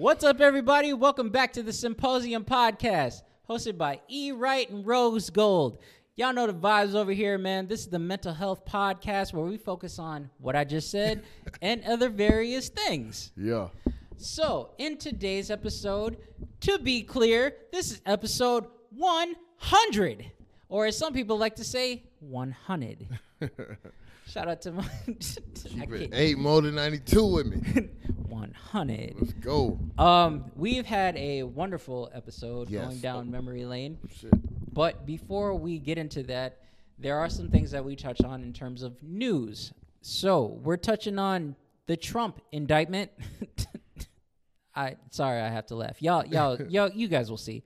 What's up, everybody? Welcome back to the Symposium Podcast, hosted by E. Wright and Ro's Gold. Y'all know the vibes over here, man. This is the mental health podcast where we focus on what I just said and other various things. Yeah. So, in today's episode, to be clear, this is episode 100, or as some people like to say, 100. Shout out to my. Eight more than 92 with me. 100. Let's go. Um, we've had a wonderful episode Yes. going down memory lane. Shit. But before we get into that, there are some things that we touch on in terms of news. So we're touching on the Trump indictment. I sorry, I have to laugh. Y'all, y'all, y'all, you guys will see.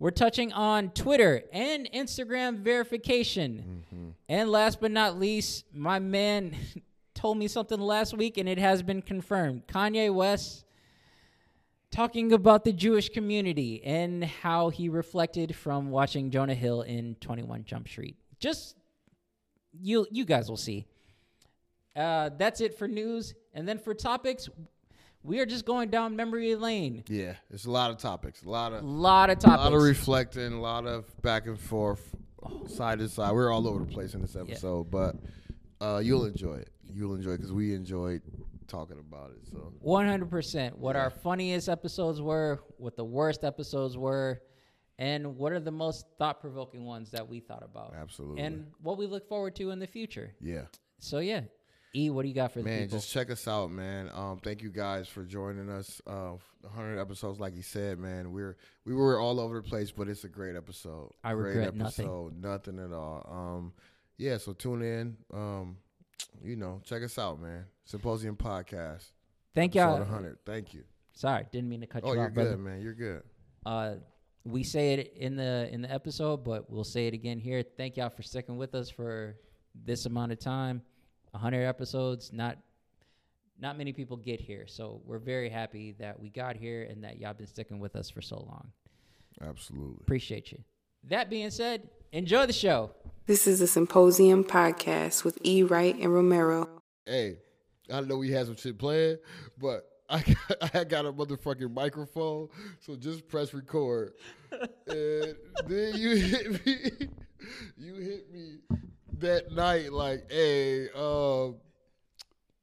We're touching on Twitter and Instagram verification. And last but not least, my man told me something last week and it has been confirmed. Kanye West talking about the Jewish community and how he reflected from watching Jonah Hill in 21 Jump Street. Just you you guys will see. Uh, that's it for news. And then for topics, we are just going down memory lane. Yeah, it's a lot of topics. A lot of, A lot of topics, a lot of reflecting, a lot of back and forth, side to side. We're all over the place in this episode, but uh, you'll enjoy it. You'll enjoy it because we enjoyed talking about it. So, 100%. What our funniest episodes were, what the worst episodes were, and what are the most thought provoking ones that we thought about. Absolutely. And what we look forward to in the future. yeah. So, yeah. E, what do you got for the Man, people? just check us out, man. Um, thank you guys for joining us. Uh, 100 episodes, like you said, man. We're we were all over the place, but it's a great episode. I great regret nothing. episode, nothing at all. Um, yeah, so tune in. Um, you know, check us out, man. Symposium Podcast. Thank y'all. 100. Thank you. Sorry, didn't mean to cut Oh, you off. Oh, you're off, brother. good, man. You're good. Uh, we say it in the in the episode, but we'll say it again here. Thank y'all for sticking with us for this amount of time. 100 episodes. Not not many people get here, so we're very happy that we got here and that y'all been sticking with us for so long. Absolutely. Appreciate you. That being said, enjoy the show. This is the Symposium Podcast with E. Wright and Romero. Hey, I know we had some shit playing, but I got, I got a motherfucking microphone, so just press record. and then you hit me. You hit me that night, like, hey, um,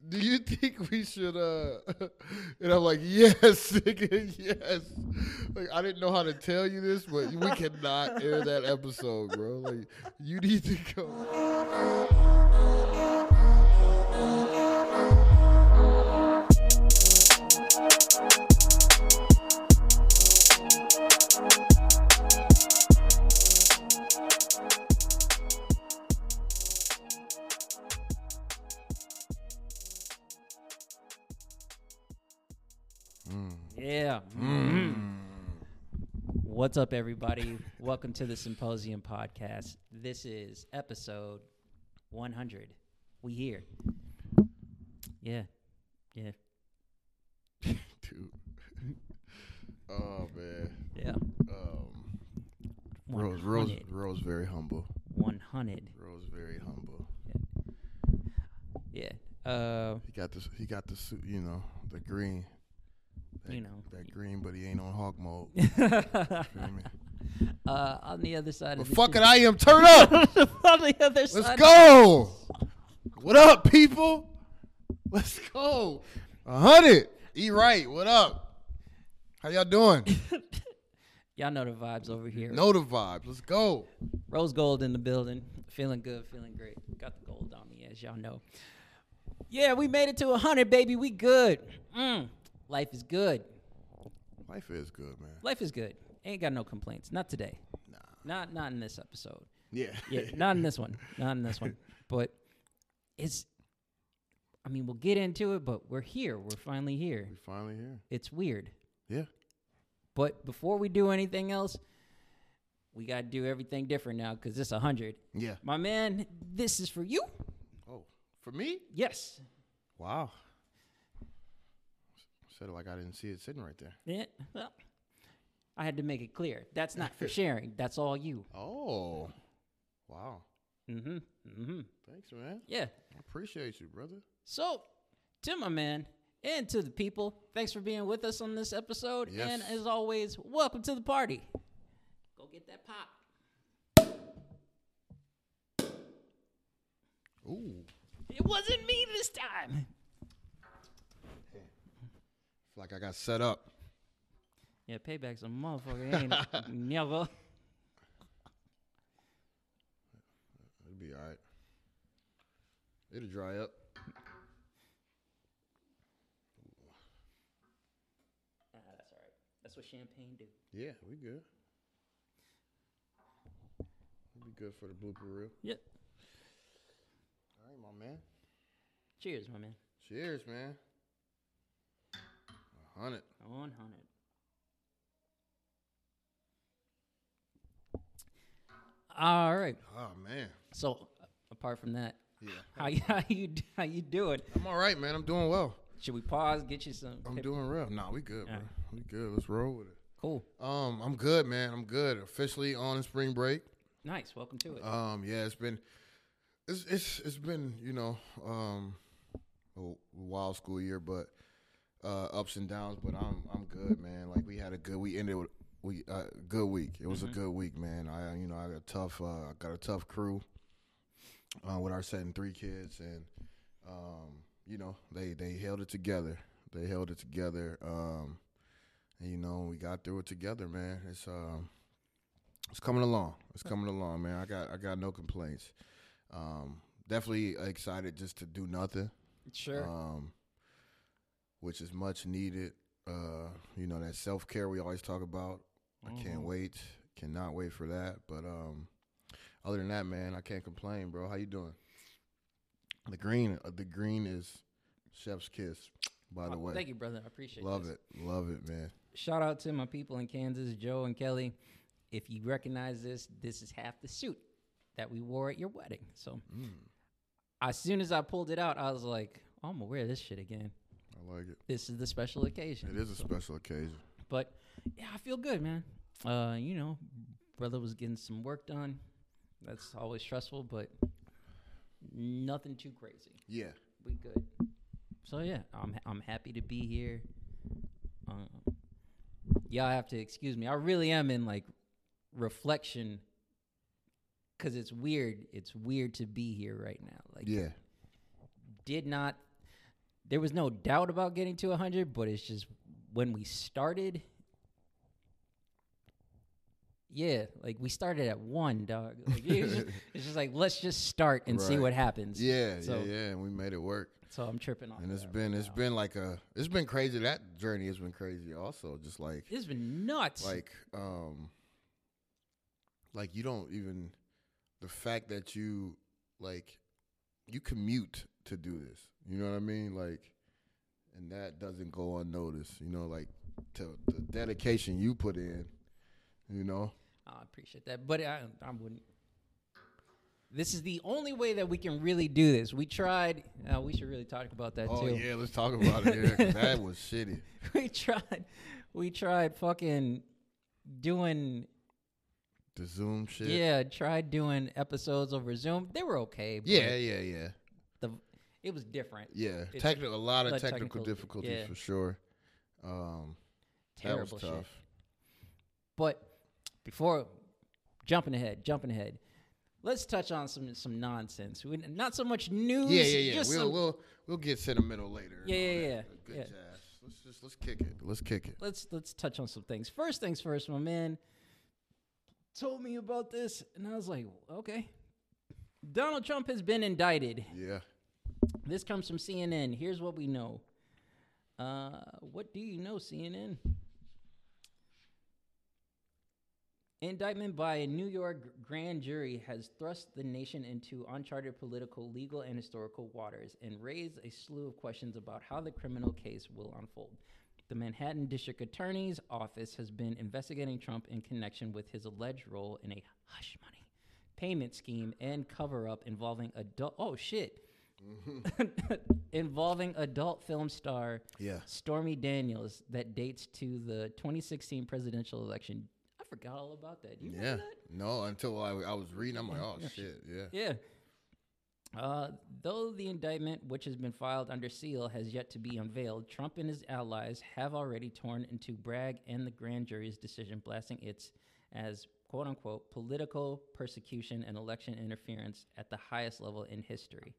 do you think we should uh and I'm like, yes, yes. Like I didn't know how to tell you this, but we cannot air that episode, bro. Like you need to go. Yeah. Mhm. What's up, everybody? Welcome to the Symposium Podcast. This is episode 100. We here. Yeah. Yeah. Dude. Oh man. Yeah. Um Rose Rose 100. Rose very humble. 100. Rose very humble. Yeah. Uh, He got this he got the suit, you know, the green. That, You know. that green, but he ain't on hawk mode. Uh, on the other side But of the fuck it, I am turn up. on the other Let's side. go. What up, people? Let's go. A hundred. E right. What up? How y'all doing? Y'all know the vibes over here. know the vibes. Let's go. Ro's Gold in the building. Feeling good, feeling great. Got the gold on me, as y'all know. Yeah, we made it to a 100, baby. We good. Mm. Life is good. Life is good, man. Life is good. Ain't got no complaints. Not today. Nah. Not not in this episode. Yeah. Yeah, not in this one. Not in this one. But it's I mean, we'll get into it, but we're here. We're finally here. we finally here. It's weird. Yeah. But before we do anything else, we got to do everything different now because it's 100. Yeah. My man, this is for you. Oh, for me? Yes. Wow. Said it like I didn't see it sitting right there. Yeah. Well, I had to make it clear. That's not for sharing. That's all you. Oh. Wow. Mm-hmm. Mm-hmm. Thanks, man. Yeah. I appreciate you, brother. So, to my man, And to the people, thanks for being with us on this episode. Yes. And as always, welcome to the party. Go get that pop. Ooh. It wasn't me this time. Like I got set up. Yeah, payback's a motherfucker, ain't it? Never. It'll be all right. It'll dry up. Ah, that's all right. That's what champagne do. Yeah, we good. We'll be good for the blooper reel. Yep. All right, my man. Cheers, my man. Cheers, man. A hundred. On hundred. All right. Oh man. So, apart from that, Yeah. how you how you how you doing? I'm all right, man. I'm doing well. Should we pause? Get you some. I'm doing real. Nah, we good, bro. Right. We good. Let's roll with it. Cool. Um, I'm good, man. I'm good. Officially on spring break. Nice. Welcome to it. Um, yeah, it's been, it's it's it's been you know um, a wild school year, but uh, ups and downs. But I'm I'm good, man. Like we had a good we ended with we uh, good week. It was a good week, man. I you know I got a tough uh, I got a tough crew uh, with our setting three kids, and um, you know they they held it together. They held it together. Um, and you know we got through it together, man. It's um. It's coming along. It's coming along, man. I got I got no complaints. Um, definitely excited just to do nothing. sure. Um, which is much needed. Uh, you know that self care we always talk about. I can't Mhm. wait. Cannot wait for that. But um, other than that, man, I can't complain, bro. How you doing? The green, uh, the green is chef's kiss. By the Oh, way, Thank you, brother. I appreciate it. love this. it, love it, man. Shout out to my people in Kansas, Joe and Kelly. If you recognize this, this is half the suit that we wore at your wedding. So Mm, as soon as I pulled it out, I was like, oh, I'm gonna wear this shit again. I like it. This is the special occasion. It is a special occasion. But yeah, I feel good, man. Uh, you know, brother was getting some work done. That's always stressful, but nothing too crazy. Yeah. We good. So yeah, I'm I'm happy to be here. Um, y'all have to excuse me. I really am in like reflection because it's weird. It's weird to be here right now. Like, Yeah. did not. There was no doubt about getting to 100, but it's just when we started. Yeah, like we started at one, dog. Like, it just- it's just like let's just start and see what happens. Yeah, So- yeah, yeah, and we made it work. So I'm tripping off. And it's been right it's now. been like a it's been crazy. That journey has been crazy also. Just like It's been nuts. like um like you don't even the fact that you like you commute to do this. You know what I mean? Like and that doesn't go unnoticed. You know, like to the dedication you put in, you know? I appreciate that, but I, I wouldn't. This is the only way that we can really do this. We tried. Uh, we should really talk about that Oh too. Oh yeah, let's talk about it. Yeah, that was shitty. we tried. We tried fucking doing. The Zoom shit. Yeah, tried doing episodes over Zoom. They were okay. But Yeah, yeah, yeah. It was different. Yeah, It's technical. A lot of technical, technical- difficulties yeah. for sure. Um, Terrible that was tough. shit. But before jumping ahead, jumping ahead, let's touch on some some nonsense. We, not so much news. Yeah, yeah, yeah. Just We'll some- we'll we'll get sentimental later. Yeah, yeah, yeah, Good yeah. jazz. Let's just let's kick it. Let's kick it. let's let's touch on some things. First things first, my man told me about this, and I was like, okay. Donald Trump has been indicted. Yeah. This comes from CNN. Here's what we know. Uh, what do you know, CNN? Indictment by a New York grand jury has thrust the nation into uncharted political, legal, and historical waters and raised a slew of questions about how the criminal case will unfold. The Manhattan District Attorney's Office has been investigating Trump in connection with his alleged role in a hush money payment scheme and cover up involving adult. Oh, shit. involving adult film star Yeah. Stormy Daniels that dates to the 2016 presidential election. I forgot all about that. You Yeah. that? No, until I, I was reading, I'm like, oh shit. Yeah. Yeah. Uh, though the indictment, which has been filed under seal, has yet to be unveiled, Trump and his allies have already torn into Bragg and the grand jury's decision, blasting it as quote unquote political persecution and election interference at the highest level in history.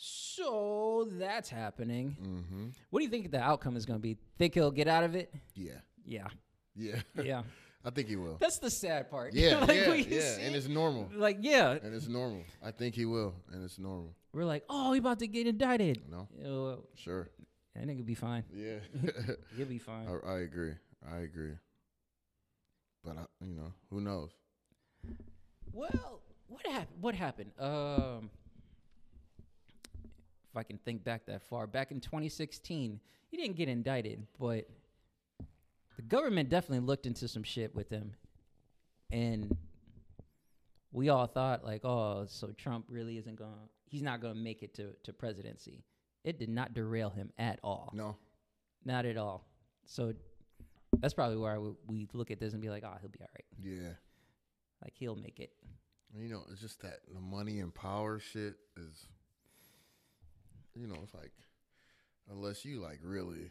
So that's happening. Mm-hmm. What do you think the outcome is going to be? Think he'll get out of it? Yeah. Yeah. Yeah. Yeah. I think he will. That's the sad part. Yeah, Like, yeah, yeah. see- And it's normal. like, yeah. And it's normal. I think he will. And it's normal. We're like, oh, he about to get indicted. No? Oh, Sure. that nigga be fine. Yeah. He'll be fine. I, I agree. I agree. But I, you know, who knows? Well, what happened? What happened? Um, I can think back that far, back in 2016, he didn't get indicted, but the government definitely looked into some shit with him, and we all thought like, oh, so Trump really isn't gonna, he's not gonna make it to to presidency. It did not derail him at all. No. Not at all. So that's probably where we look at this and be like, oh, he'll be all right. Yeah. Like he'll make it. You know, it's just that the money and power shit is, you know, it's like, unless you like really,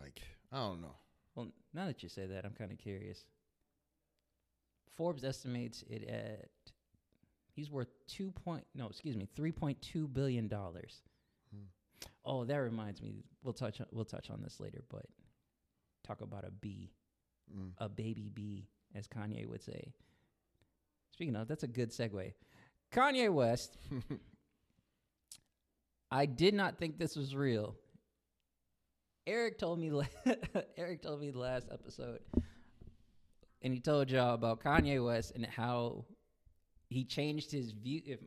like, I don't know. Well, now that you say that, I'm kind of curious. Forbes estimates it at he's worth two point no, excuse me, three point two billion dollars. Hmm. Oh, that reminds me. We'll touch on, we'll touch on this later, but talk about a bee, Mm. a baby bee, as Kanye would say. Speaking of, that's a good segue. Kanye West. I did not think this was real. Eric told me la- Eric told me the last episode, and he told y'all about Kanye West and how he changed his view. If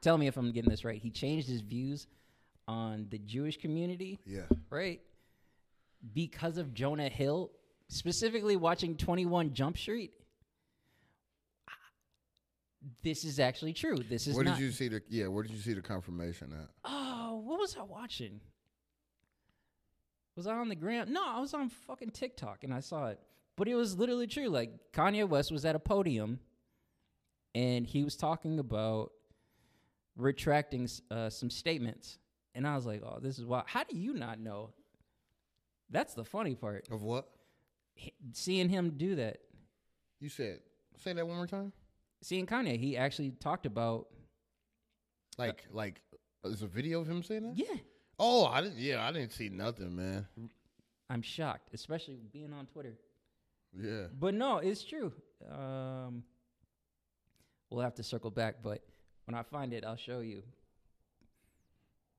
tell me if I'm getting this right, he changed his views on the Jewish community, Yeah. right? Because of Jonah Hill, specifically watching 21 Jump Street. This is actually true. This is Where not. did you see the? Yeah. Where did you see the confirmation at? Oh, what was I watching? Was I on the gram? No, I was on fucking TikTok and I saw it. But it was literally true. Like Kanye West was at a podium and he was talking about retracting uh, some statements. And I was like, oh, this is wild. How do you not know? That's the funny part. Of what? H- Seeing him do that. You said. Say that one more time. Seeing Kanye, he actually talked about, Like, like, there's a video of him saying that. yeah, Oh, I didn't. Yeah, I didn't see nothing, man. I'm shocked, especially being on Twitter. Yeah. But no, it's true. Um, we'll have to circle back, but when I find it, I'll show you.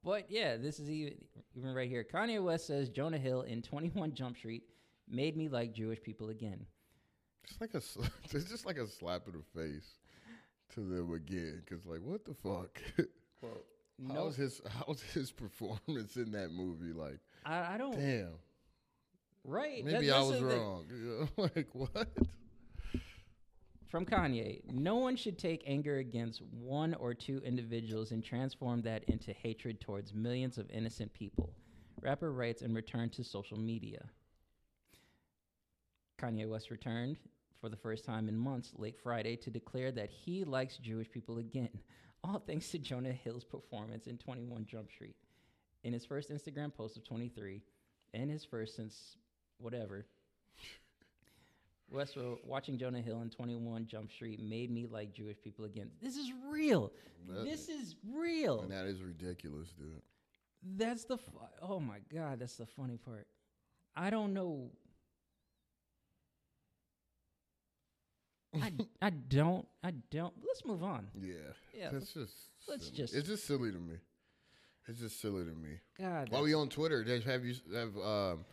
But yeah, this is even, even right here. Kanye West says Jonah Hill in 21 Jump Street made me like Jewish people again. It's like a. It's just like a slap in the face to them again. Cause like, what the fuck? No, How's his How's his performance in that movie? Like, I, I don't. damn. Right. that- Maybe I was wrong. Know, like what? From Kanye, no one should take anger against one or two individuals and transform that into hatred towards millions of innocent people. Rapper writes and returned to social media. Kanye West returned for the first time in months late Friday to declare that he likes Jewish people again, all thanks to Jonah Hill's performance in 21 Jump Street. In his first Instagram post of 23, and his first since whatever, West wrote, watching Jonah Hill in 21 Jump Street made me like Jewish people again. This is real. That- this is real. And that is ridiculous, dude. That's the fu- oh my god, that's the funny part. I don't know. I I don't I don't. Let's move on. Yeah. Yeah, That's just. let's silly. just- It's just silly to me. It's just silly to me. God, While we on Twitter, have you have um,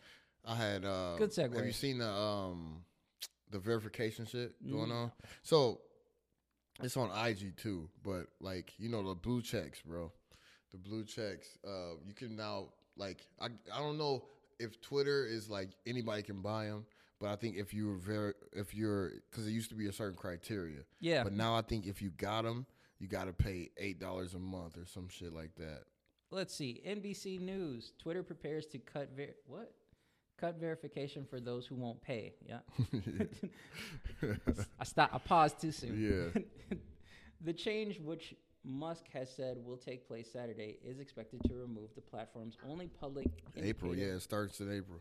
I had uh, Good segue. Have you seen the um, the verification shit going No. on? So it's on IG too, but like you know the blue checks, bro. The blue checks. Uh, you can now like I I don't know if Twitter is like anybody can buy them, but I think if you're very if you're because it used to be a certain criteria, yeah. but now I think if you got them, you got to pay eight dollars a month or some shit like that. Let's see. NBC News. Twitter prepares to cut ver- what? Cut verification for those who won't pay. Yeah. I stopped. I paused too soon. Yeah. The change, which Musk has said will take place Saturday, is expected to remove the platform's only public April, yeah, it starts in April.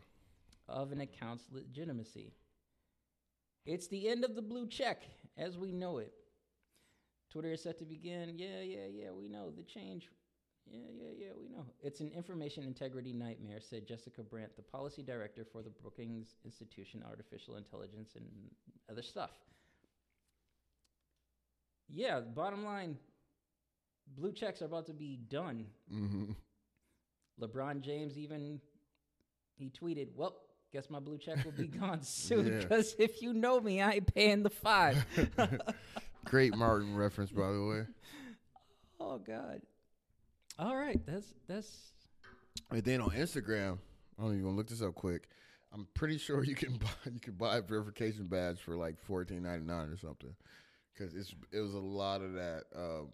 Of an account's legitimacy. It's the end of the blue check as we know it. Twitter is set to begin. Yeah, yeah, yeah, we know the change. Yeah, yeah, yeah, we know. It's an information integrity nightmare, said Jessica Brandt, the policy director for the Brookings Institution Artificial Intelligence and other stuff. Yeah, bottom line blue checks are about to be done. hmm LeBron James even he tweeted, "Well, guess my blue check will be gone soon Yeah. because if you know me, I ain't paying the five. Great Martin reference, by the way. oh God! All right, that's that's And then on Instagram, I don't even gonna look this up quick. I'm pretty sure you can buy you can buy a verification badge for like fourteen ninety nine or something. Cause it's it was a lot of that. Um,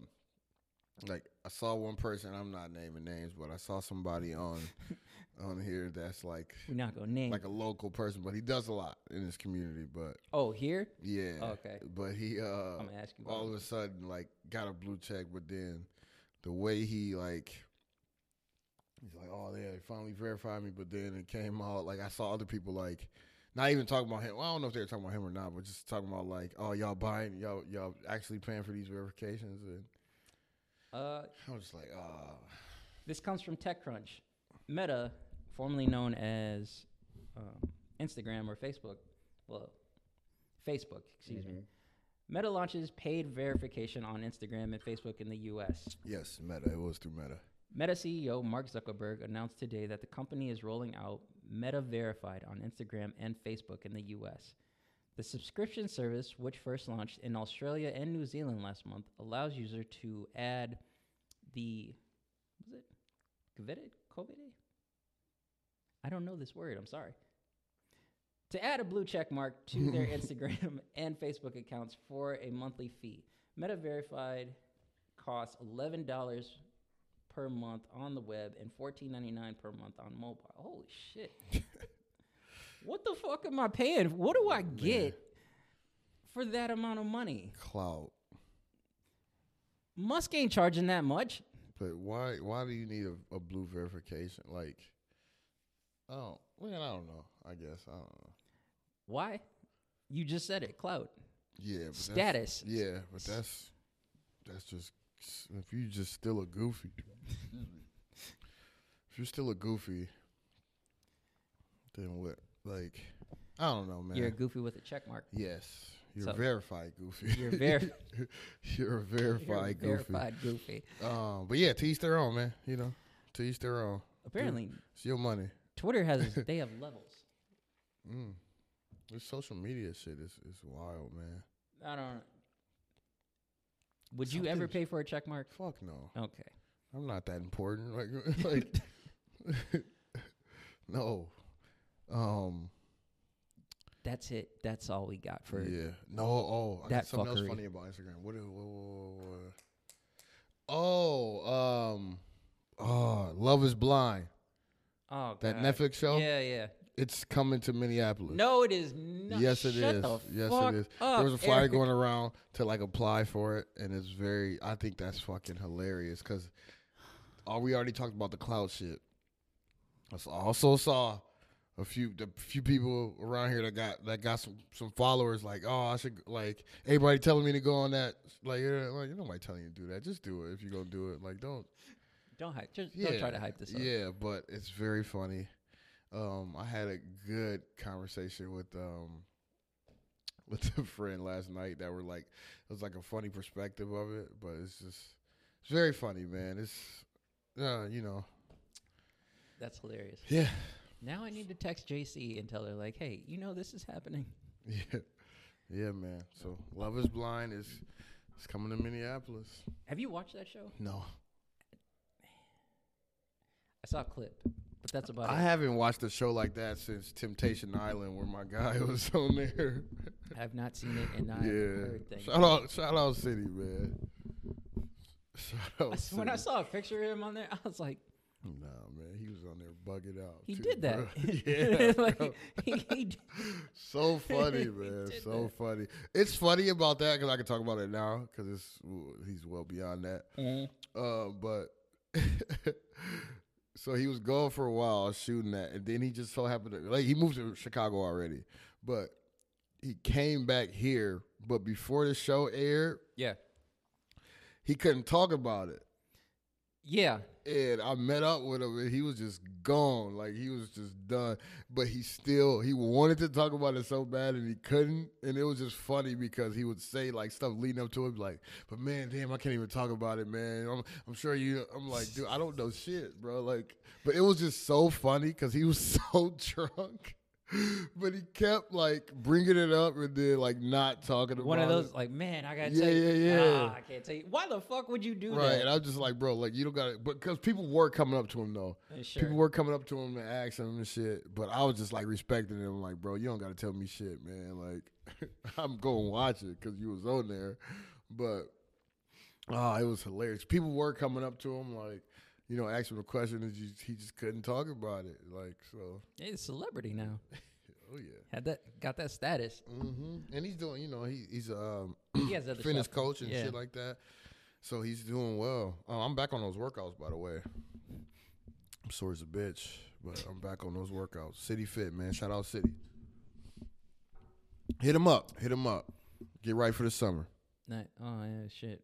like I saw one person. I'm not naming names, but I saw somebody on on here that's like we're not gonna name. like a local person, but he does a lot in his community. But oh, here yeah, Okay. But he uh, I'm gonna ask you. all of a sudden like got a blue check, but then the way he like he's like, oh yeah, he finally verified me, but then it came out like I saw other people like not even talking about him. Well, I don't know if they were talking about him or not, but just talking about like, oh y'all buying y'all y'all actually paying for these verifications, and uh, I was like, oh, this comes from TechCrunch. Meta, formerly known as um, Instagram or Facebook, well, Facebook, excuse me. Meta launches paid verification on Instagram and Facebook in the U.S. yes, Meta. It was through Meta. Meta CEO Mark Zuckerberg announced today that the company is rolling out Meta Verified on Instagram and Facebook in the US. The subscription service, which first launched in Australia and New Zealand last month, allows user to add the was it COVID COVID? I don't know this word. I'm sorry. To add a blue check mark to their Instagram and Facebook accounts for a monthly fee. Meta Verified costs eleven dollars per month on the web and fourteen ninety nine per month on mobile. Holy shit! what the fuck am I paying? What do I get for that amount of money? Cloud. Musk ain't charging that much. But why why do you need a, a blue verification? Like, oh, man, I don't know. I guess I don't know. Why? You just said it. Clout. Yeah, but that's- Status. Yeah, but that's that's just if you just still a goofy. if you're still a goofy, then what? Like, I don't know, man. You're a goofy with a check mark. yes, you're So- verified goofy. You're ver- you're a You're verified goofy. verified goofy. Um, but yeah, to each their own, man. You know, to each their own. Apparently, It's your money. Twitter has they have levels. Mm. This social media shit is is wild, man. I don't. Would you ever pay for a check mark? Fuck no. Okay. I'm not that important. Like, like, no. Um. That's it. That's all we got for yeah. No. Oh, I got that something fuckery. else funny about Instagram. What? is- what, what? Oh. Um. Oh, Love Is Blind. oh, That Netflix show. Yeah, yeah. It's coming to Minneapolis. No, it is not. Yes, it Shut is. Yes, it is. Up, there was a flyer Eric. going around to like apply for it, and it's very. I think that's fucking hilarious because, oh, we already talked about the cloud shit. I also saw a few the few people around here that got that got some some followers. Like, oh, I should like everybody telling me to go on that. Like, yeah, like nobody telling you to do that. Just do it if you're gonna do it. Like, don't. Don't hype. Just Yeah, don't try to hype this up. Yeah, but it's very funny. Um, I had a good conversation with um with a friend last night that were like it was like a funny perspective of it, but it's just it's very funny, man. It's uh, you know, That's hilarious. yeah, Now I need to text JC and tell her like, hey, you know this is happening. yeah, yeah, man. So Love Is Blind is is coming to Minneapolis. Have you watched that show? No, I saw a clip, but that's about it. I it. haven't watched a show like that since Temptation Island, where my guy was on there. I've not seen it, and I yeah, heard things. shout out, shout out, City, man. Shout I out, s- when I saw a picture of him on there, I was like, Nah, man, he was on there bugging out. He too, did bro. that. yeah, like he, he, so funny, man. So that. funny. It's funny about that because I can talk about it now because it's he's well beyond that. Mhm. Uh, but so he was gone for a while shooting that, and then he just so happened to like he moved to Chicago already, but he came back here. But before the show aired, yeah, he couldn't talk about it. Yeah. and I met up with him, and he was just gone. Like he was just done. But he still he wanted to talk about it so bad, and he couldn't. And it was just funny because he would say like stuff leading up to it, like, "But man, damn, I can't even talk about it, man. I'm, I'm sure you." I'm like, dude, I don't know shit, bro. Like, but it was just so funny because he was so drunk. But he kept like bringing it up and then like not talking about it. One of it. those like, man, I gotta Yeah, tell you, yeah, yeah. Ah, I can't tell you. Why the fuck would you do Right, that? and I'm just like, bro, like you don't got to, but because people were coming up to him though, Uh, sure. people were coming up to him and asking him and shit. But I was just like respecting him, like, bro, you don't got to tell me shit, man. Like, I'm going to watch it because you was on there. But oh, it was hilarious. People were coming up to him, like, you know, asking him a question, and he- he just couldn't talk about it. Like, so, He's a celebrity now. oh yeah. Had that, got that status. hmm And he's doing, you know, he, he's um He has fitness stuff. coach and Yeah. shit like that. So he's doing well. Uh, I'm back on those workouts, by the way. I'm sore as a bitch, but I'm back on those workouts. City Fit, man. Shout out City. Hit him up. Hit him up. Get right for the summer. Night. Oh yeah, shit.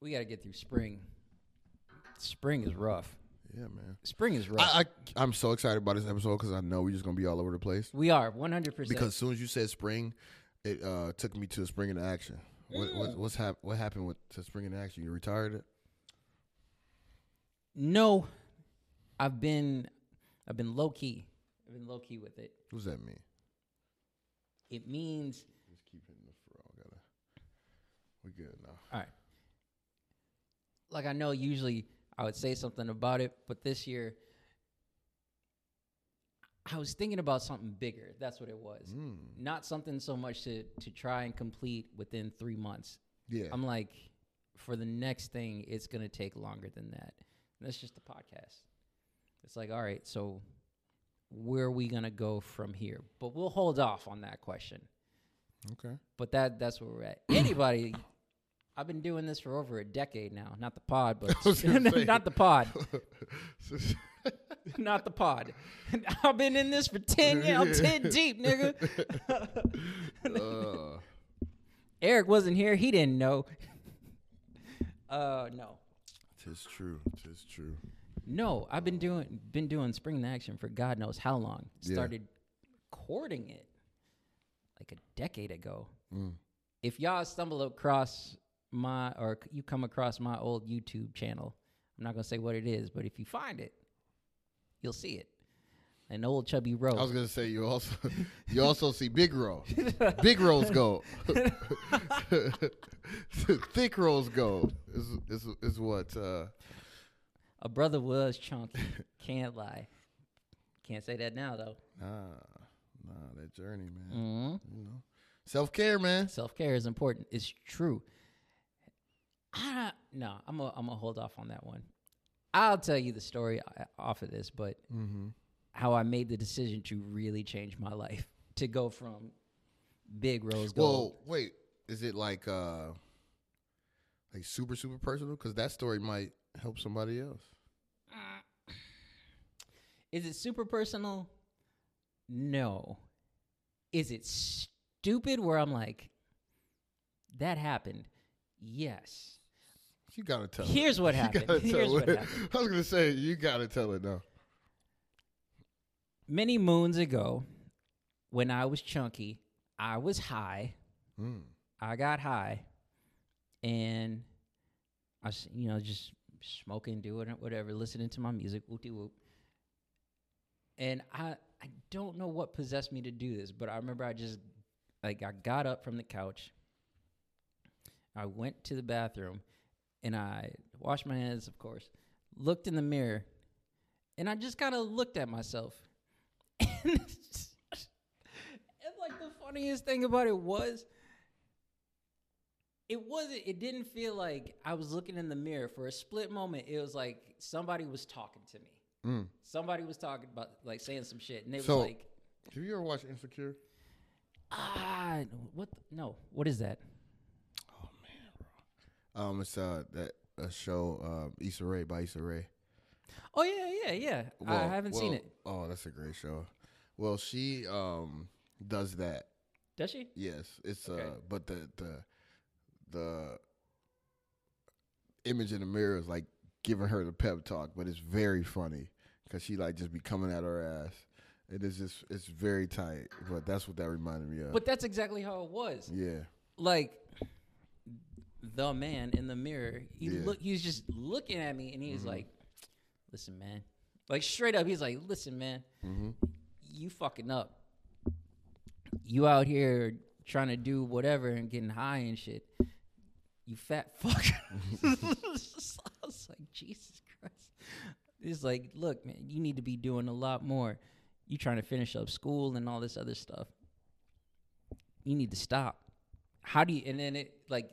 We gotta get through spring. Spring is rough. Yeah, man. Spring is rough. I, I I'm so excited about this episode because I know we're just gonna be all over the place. we are one hundred percent. Because as soon as you said spring, it uh, took me to a spring into action. What, what, what's hap- What happened with to spring into action? You retired it? no, I've been, I've been low key. I've been low key with it. What does that mean? It means Just keep hitting the fro. I gotta. We good now. all right. Like I know usually I would say something about it, but this year I was thinking about something bigger. That's what it was. Mm. Not something so much to to try and complete within three months. Yeah. I'm like, for the next thing, it's gonna take longer than that. And that's just the podcast. It's like, all right, so where are we gonna go from here? But we'll hold off on that question. okay. But that that's where we're at. Anybody, I've been doing this for over a decade now. Not the pod, but was gonna say. not the pod, not the pod. I've been in this for ten years. I'm ten deep, nigga. uh, Eric wasn't here. He didn't know. Uh, no. tis true. Tis true. No, I've been doing been doing spring in action for God knows how long. Yeah. Started courting it like a decade ago. Mm. If y'all stumble across my or you come across my old YouTube channel, I'm not gonna say what it is, but if you find it, you'll see it. An old chubby road. I was gonna say you also you also see big roll, big rolls gold, thick rolls gold is is is what. Uh, a brother was chunky. Can't lie. Can't say that now though. nah, nah, that journey, man. hmm You know, self care, man. Self care is important. It's true. I no, I'm gonna I'm gonna hold off on that one. I'll tell you the story uh, off of this, but Mm-hmm. how I made the decision to really change my life to go from big rose gold. Well, wait, is it like uh, like super super personal? Because that story might help somebody else. Is it super personal? No. Is it stupid where I'm like, that happened? Yes. You gotta tell. Here's what it. You happened. Here's what it. happened. I was gonna say you gotta tell it now. Many moons ago, when I was chunky, I was high. Mm. I got high, and I, was, you know, just smoking, doing whatever, listening to my music, whoop whoop. And I, I don't know what possessed me to do this, but I remember I just, like, I got up from the couch. I went to the bathroom, and I washed my hands, of course. Looked in the mirror, and I just kind of looked at myself. and like the funniest thing about it was it wasn't it didn't feel like i was looking in the mirror for a split moment it was like somebody was talking to me Mm. Somebody was talking about like saying some shit, and it So- was like, Have you ever watched Insecure? ah, what? The, no, what is that? Um, it's uh that a show um Issa Rae by Issa Rae. Oh yeah, yeah, yeah. I haven't seen it. Oh, that's a great show. Well, she um does that. Does she? Yes, it's Okay. uh, but the the the image in the mirror is like giving her the pep talk, but it's very funny because she like just be coming at her ass. It is just it's very tight, but that's what that reminded me of. But that's exactly how it was. yeah, Like the man in the mirror, he Yeah. look. He was just looking at me, and he was Mhm. like, "Listen, man." Like straight up, he's like, "Listen, man, hmm you fucking up. You out here trying to do whatever and getting high and shit. You fat fuck." I was like, Jesus Christ. It's like, look, man, you need to be doing a lot more. You trying to finish up school and all this other stuff. You need to stop. How do you? And then it like,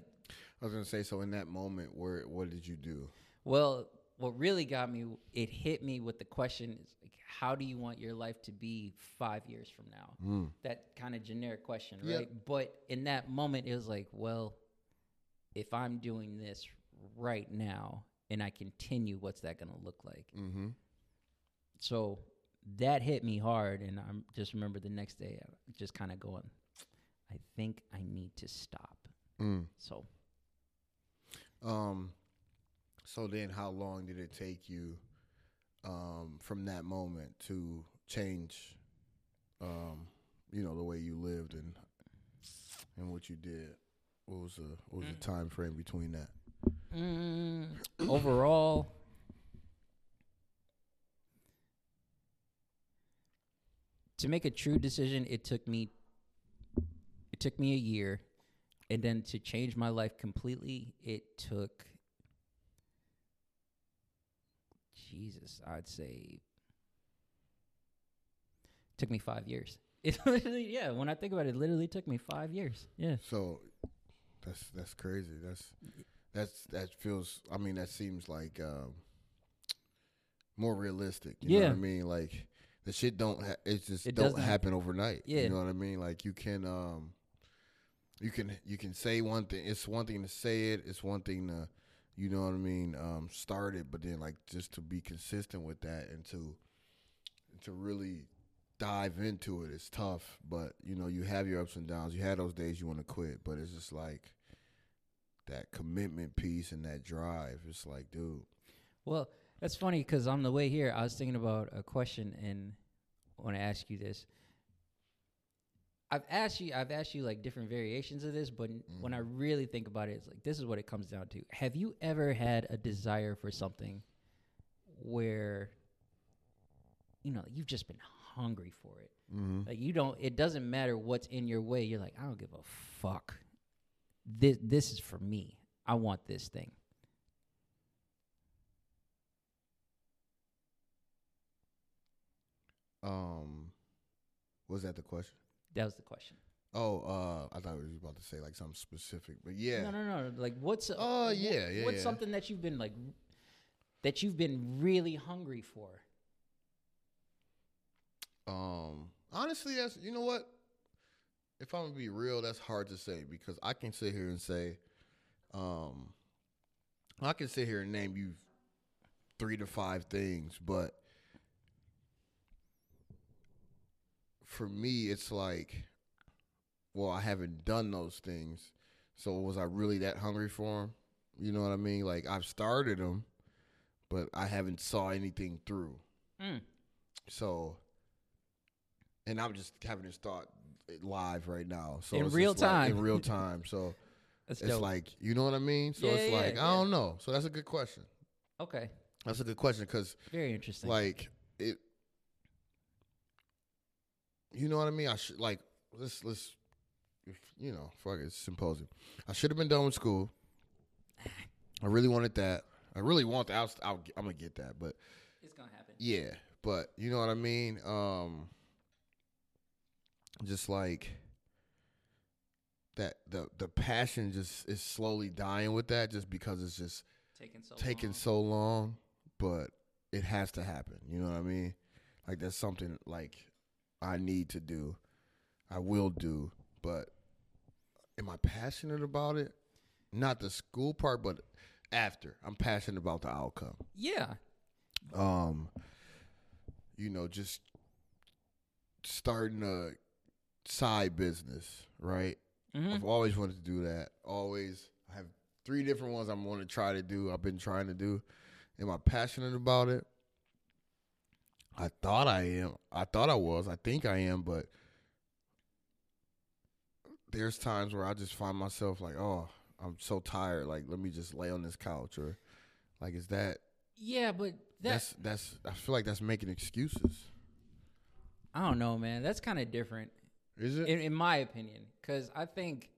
I was gonna say. So in that moment, where what did you do? well, what really got me, it hit me with the question: is like, how do you want your life to be five years from now? Mm. that kind of generic question, Yep. right? But in that moment, it was like, well, if I'm doing this right now and I continue, what's that going to look like? Mm-hmm. So that hit me hard, and I just remember the next day, just kind of going, I think I need to stop. Mm. So Um. So then, how long did it take you, um, from that moment to change, um, you know, the way you lived and and what you did? What was the what was the time frame between that? mm, overall, to make a true decision, it took me it took me a year, and then to change my life completely, it took Jesus, I'd say took me five years. It literally, yeah. When I think about it, it literally took me five years. Yeah. So that's that's crazy. That's that's that feels. I mean, that seems like um, more realistic. You know Yeah. what I mean? Like the shit don't. Ha- it just It don't doesn't- happen overnight. Yeah. You know what I mean? Like you can um, you can you can say one thing. It's one thing to say it. It's one thing to, you know what I mean, um, start it. But then like just to be consistent with that and to to really dive into it, it is tough. But you know, you have your ups and downs. You had those days you want to quit, but it's just like that commitment piece and that drive. It's like, dude, Well, that's funny because on the way here, I was thinking about a question, and I want to ask you this. I've asked you, I've asked you like different variations of this, but n- when I really think about it, it's like this is what it comes down to. Have you ever had a desire for something where, you know, you've just been hungry for it? mm-hmm. Like you don't. It doesn't matter what's in your way. You're like, I don't give a fuck. This this is for me. I want this thing. um, was that the question? That was the question. Oh, uh, I thought you was about to say like something specific, but yeah, No, no, no. Like, what's uh, Oh, yeah, yeah, What's yeah. something that you've been like that you've been really hungry for? Um, honestly, that's you know what. If I'm gonna be real, that's hard to say because I can sit here and say, um, I can sit here and name you three to five things, but for me, it's like, well, I haven't done those things, so was I really that hungry for them? You know what I mean? Like I've started them, but I haven't saw anything through. Mm. So, and I'm just having this thought live right now. So In real just like- time. in real time. So it's like you know what I mean. So Yeah, it's yeah, like yeah. I don't know. So that's a good question. okay, That's a good question because very interesting. like it. You know what I mean? I should like let's let's if, you know fuck it, it's symposium. I should have been done with school. I really wanted that. I really want that. I'll, I'll, I'm gonna get that, but it's gonna happen. yeah, but you know what I mean. Um, just like that, the the passion just is slowly dying with that, just because it's just Taking so taking long. so long. But it has to happen. You know what I mean? Like that's something like I need to do. I will do, but am I passionate about it? Not the school part, but after. I'm passionate about the outcome. Yeah. Um you know, just starting a side business, right? Mhm. I've always wanted to do that. Always. I have three different ones I'm going to try to do. I've been trying to do. Am I passionate about it? I thought I am. I thought I was. I think I am, but there's times where I just find myself like, oh, I'm so tired. Like, let me just lay on this couch, or like, is that Yeah, but that that's that's? I feel like that's making excuses. I don't know, man. That's kind of different. Is it? in, in my opinion, because I think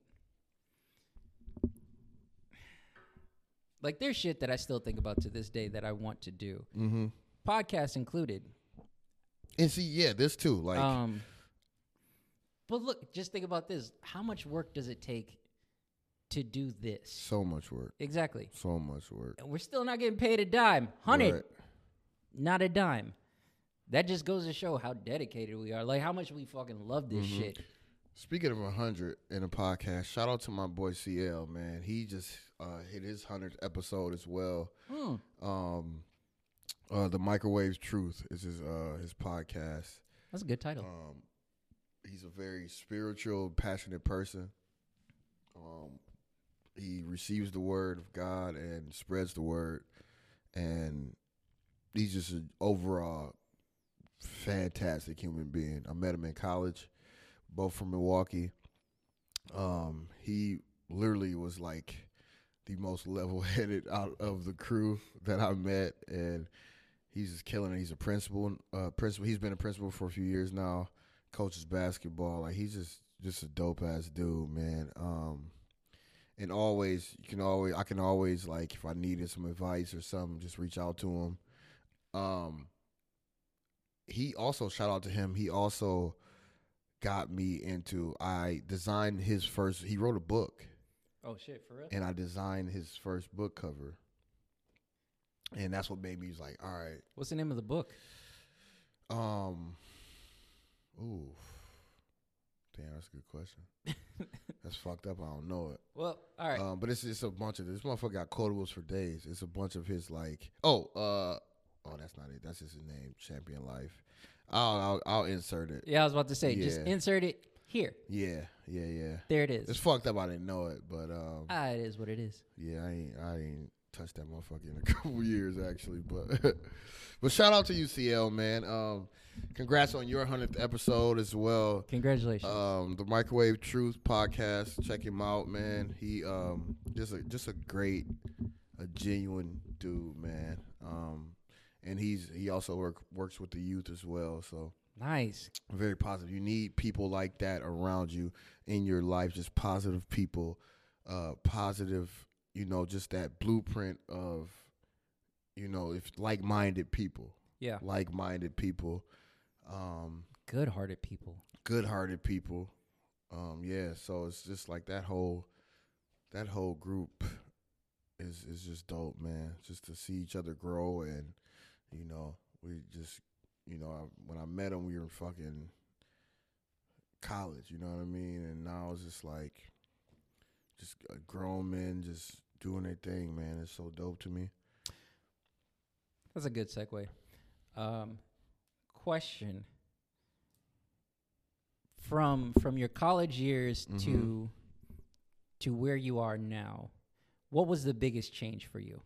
like there's shit that I still think about to this day that I want to do, mm-hmm. podcast included. And see, yeah, this too. Like, um, but look, just think about this: how much work does it take to do this? so much work. Exactly, So much work. and we're still not getting paid a dime, hundred, Right. not a dime. That just goes to show how dedicated we are. Like how much we fucking love this Mm-hmm. shit. Speaking of a 100 in a podcast, shout out to my boy CL, man. He just uh, hit his 100th episode as well. Hmm. Um, uh, the Microwave Truth is his uh, his podcast. That's a good title. Um, he's a very spiritual, passionate person. Um, he receives the word of God and spreads the word, and he's just an overall fantastic human being. I met him in college, both from Milwaukee. Um, he literally was like the most level-headed out of the crew that I met, and he's just killing it. He's a principal. Uh, principal. He's been a principal for a few years now. Coaches basketball. Like he's just just a dope ass dude, man. Um, and always you can always I can always like if I needed some advice or something, just reach out to him. Um, he also shout out to him. He also got me into. I designed his first. He wrote a book oh shit, for real? and I designed his first book cover. And that's what made me was like, all right, What's the name of the book? um, ooh, damn, that's a good question. that's fucked up. I don't know it. Well, all right. Um, but it's it's a bunch of this motherfucker got quotables for days. It's a bunch of his like, oh, uh, oh, that's not it. That's just his name, Champion Life. I'll I'll, I'll insert it. yeah, I was about to say, just insert it here. Yeah, yeah, yeah. There it is. It's fucked up. I didn't know it, but um, ah, it is what it is. Yeah, I ain't I ain't touched that motherfucker in a couple years actually, but but shout out to UCL man. Um, congrats on your hundredth episode as well. Congratulations. Um, the Microwave Truth podcast, check him out, man. He um just a just a great, a genuine dude, man. Um, and he's he also work works with the youth as well, so nice. very positive. You need people like that around you in your life, just positive people, uh, positive, you know, just that blueprint of, you know, if like minded people, Yeah. like minded people, um, Good hearted people. good hearted people. Um, yeah, so it's just like that whole that whole group is is just dope, man. Just to see each other grow and you know, we just you know, I, when I met him we were in fucking college, you know what I mean? And now it's just like just uh, grown men just doing their thing, man. It's so dope to me. That's a good segue. Um, question from from your college years Mhm. to to where you are now. What was the biggest change for you?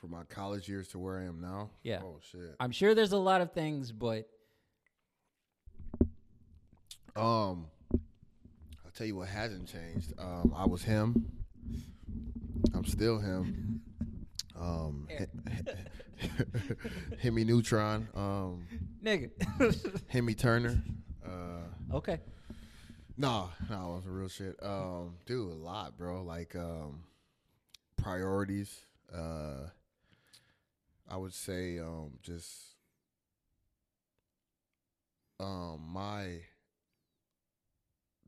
From my college years to where I am now. Yeah. Oh shit. I'm sure there's a lot of things, but Um, I'll tell you what hasn't changed. Um, I was him. I'm still him. Um, Hemi Neutron. Um, nigga. Hemi Turner. Uh, okay. nah, nah, it was real shit. Um, dude, a lot, bro. Like, um, priorities. Uh, I would say, um, just, um, my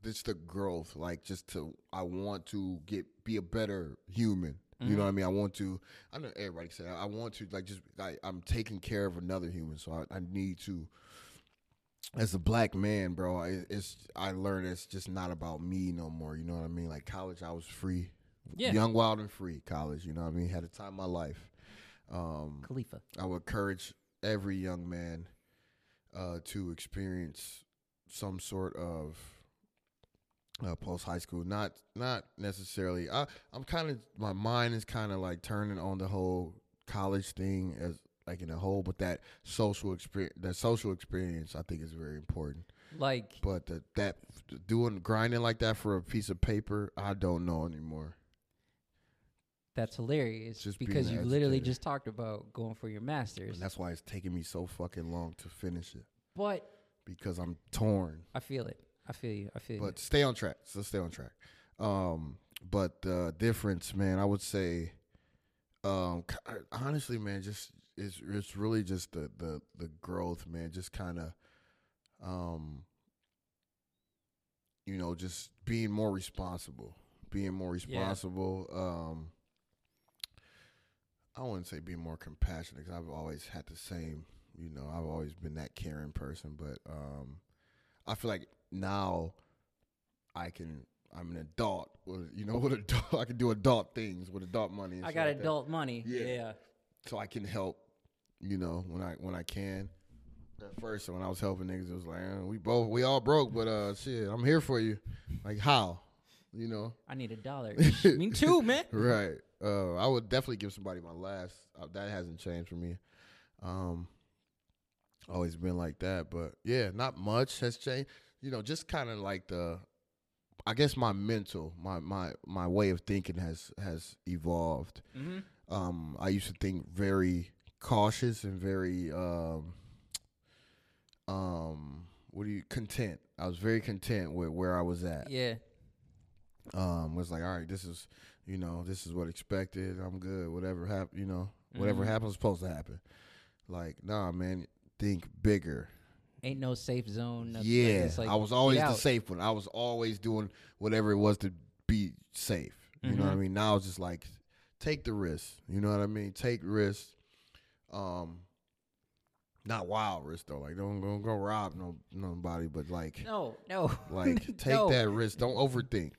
just the growth like just to i want to get be a better human You know what I mean? I want to. I know everybody said I want to like just I, I'm taking care of another human, so I, I need to. As a black man, bro, I, it's I learned it's just not about me no more. You know what I mean? Like college, I was free, Yeah. young, wild, and free. College, you know what I mean? Had a time of my life. Um, Khalifa. I would encourage every young man uh, to experience some sort of uh, post high school. Not not necessarily. I I'm kind of my mind is kind of like turning on the whole college thing as like in a whole, but that social experience, that social experience, I think is very important. Like But the, that doing grinding like that for a piece of paper, I don't know anymore. that's hilarious Just because you literally just talked about going for your masters. And that's why it's taking me so fucking long to finish it But because I'm torn. I feel it. I feel you. I feel But stay on track. So stay on track. Um, but the difference, man, I would say, um, honestly, man, just it's it's really just the the the growth, man. Just kind of, um, you know, just being more responsible, being more responsible. Um, I wouldn't say being more compassionate because I've always had the same. You know, I've always been that caring person, but um, I feel like now I can. I'm an adult. With, you know, with adult, I can do adult things with adult money. I got like that. adult money. Yeah. Yeah. so I can help. You know, when I when I can. At first, when I was helping niggas, it was like eh, we both we all broke, but uh, shit, I'm here for you. Like how, you know? I need a dollar. Me too, man. Right. Uh, I would definitely give somebody my last. Uh, that hasn't changed for me. Um, always been like that, but yeah, not much has changed. You know, just kind of like the. I guess my mental, my my my way of thinking has has evolved. hmm Um, I used to think very cautious and very um, um, what do you content? I was very content with where I was at Yeah. um, was like, all right, this is, you know, this is what expected. I'm good. Whatever happen, you know, whatever Mhm. happens supposed to happen. Like, nah, man, think bigger. Ain't no safe zone. nothing. Yeah, like, I was always the safe one. I was always doing whatever it was to be safe. You know what I Mhm. mean? Now it's just like, take the risk. You know what I mean? Take risks. Um, not wild risk though. Like, don't go go rob no nobody, but like, No, no. Like, take No. that risk. Don't overthink.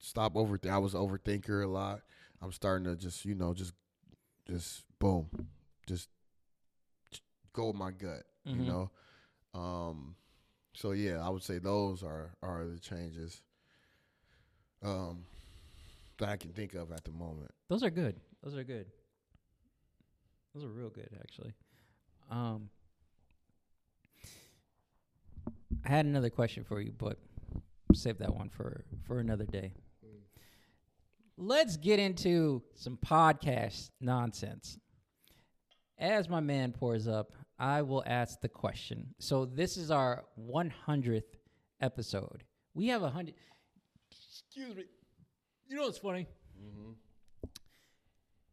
Stop overthink. I was overthinker a lot. I'm starting to just, you know, just, just boom, just go with my gut. You Mhm. know. Um. So yeah, I would say those are are the changes. Um, that I can think of at the moment. Those are good. Those are good. Those are real good, actually. Um, I had another question for you, but save that one for for another day. Let's get into some podcast nonsense. As my man pours up, I will ask the question. So this is our 100th episode. We have a hundred. Excuse me. You know what's funny? Mm-hmm.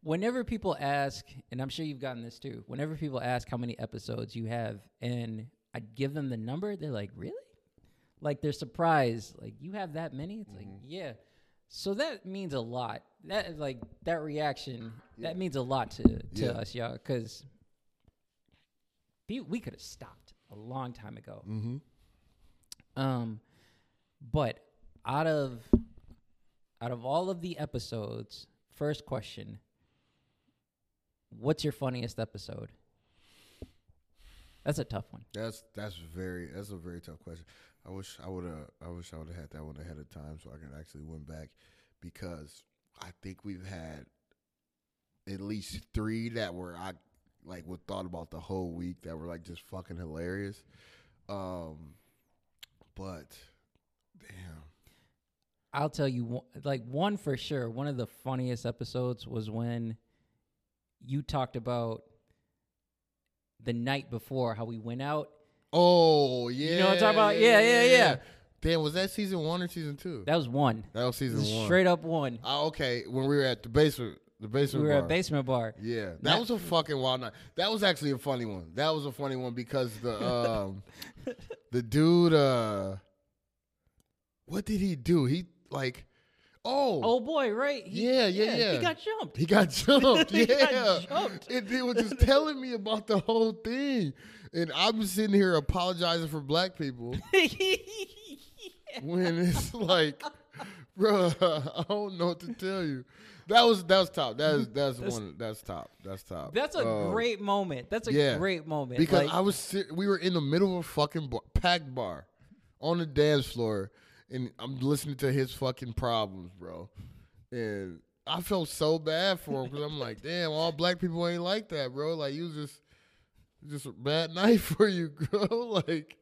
whenever people ask, and I'm sure you've gotten this too, whenever people ask how many episodes you have, and I give them the number, they're like, "Really?" Like they're surprised. Like you have that many? It's like, mm-hmm. yeah. So that means a lot. That like that reaction. That means a lot to to Yeah. us, y'all, because we could have stopped a long time ago. Mm-hmm. Um, but out of out of all of the episodes, first question: What's your funniest episode? That's a tough one. That's that's very that's a very tough question. I wish I would have I wish I would have had that one ahead of time so I can actually win back because I think we've had at least three that were I like would thought about the whole week that were like just fucking hilarious. Um, but damn, I'll tell you, one- like one for sure. One of the funniest episodes was when you talked about the night before how we went out. oh yeah, you know what I'm talking about? Yeah, yeah, yeah. Damn, was that season one or season two? That was one. That was season one. Straight up one. Oh, okay, when we were at the basement, the We were bar. at basement bar. Yeah, that That- was a fucking wild night. That was actually a funny one. That was a funny one because the um the dude uh what did he do? He like Oh, Oh boy, right? He- Yeah, yeah, yeah. He got jumped. He got jumped. He yeah. got jumped. And they were just telling me about the whole thing. And I'm sitting here apologizing for black people when it's like, bro, I don't know what to tell you. That was that was top. That is that's, one. That's top. That's top. That's a Um, great moment. That's a yeah. great moment. because Like, I was we were in the middle of a fucking bar, packed bar on the dance floor, and I'm listening to his fucking problems, bro. And I felt so bad for him because I'm like, damn, all black people ain't like that, bro. Like you was just just a bad night for you, bro. like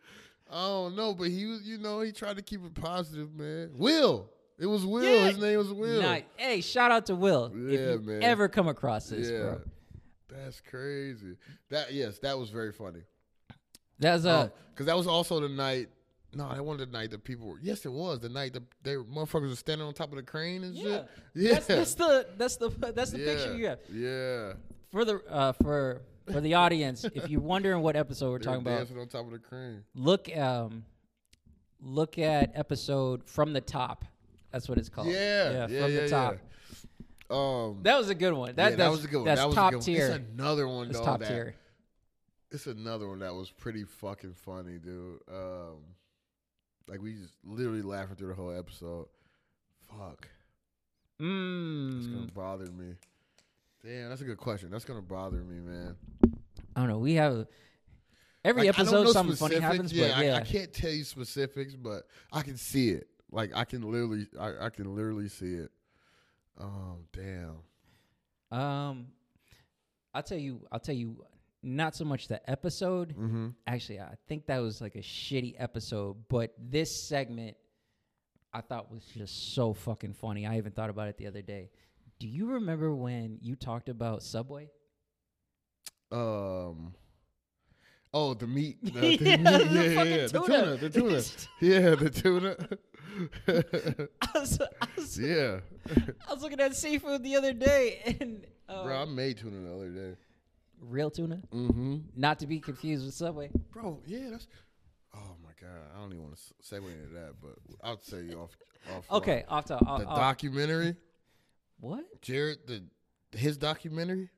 I don't know, but he was, you know, he tried to keep it positive, man. Will. It was Will. Yeah. His name was Will. Nice. Hey, shout out to Will. Yeah, if you man. ever come across this, yeah. bro. That's crazy. That yes, that was very funny. That's uh because that was also the night. No, that wasn't the night that people were. Yes, it was the night that they motherfuckers were standing on top of the crane and yeah. shit. Yeah, That's, that's the that's the that's the yeah. picture you have. Yeah, For the uh for for the audience, if you're wondering what episode we're they were talking about, dancing on top of the crane. look um look at episode from the top. That's what it's called. Yeah, yeah, from yeah, the top. yeah. Um, That was a good one. That, yeah, that was a good one. That's that was top a good one. tier. It's another one That's though. top that, tier. It's another one that was pretty fucking funny, dude. Um, like we just literally laughing through the whole episode. Fuck, Mmm. that's gonna Mm. bother me. Damn, that's a good question. That's gonna bother me, man. I don't know. We have every Like, episode know something funny happens, yeah, but I, yeah. I can't tell you specifics, but I can see it. Like I can literally, I, I can literally see it. Oh damn. Um, I'll tell you. I'll tell you. Not so much the episode. Mm-hmm. Actually, I think that was like a shitty episode. But this segment, I thought was just so fucking funny. I even thought about it the other day. Do you remember when you talked about Subway? Um. Oh, the meat. The, Yeah, the meat. the Yeah, yeah, yeah. The tuna. The tuna. yeah, the tuna. I was, I was, yeah. I was looking at seafood the other day, and uh, Bro, I made tuna the other day. real tuna, Mm-hmm. not to be confused with Subway. Bro, yeah, that's. Oh my god, I don't even want to segue into that, but I'll tell you off. off Okay, off to off, The off- documentary, what? Jared, the his documentary.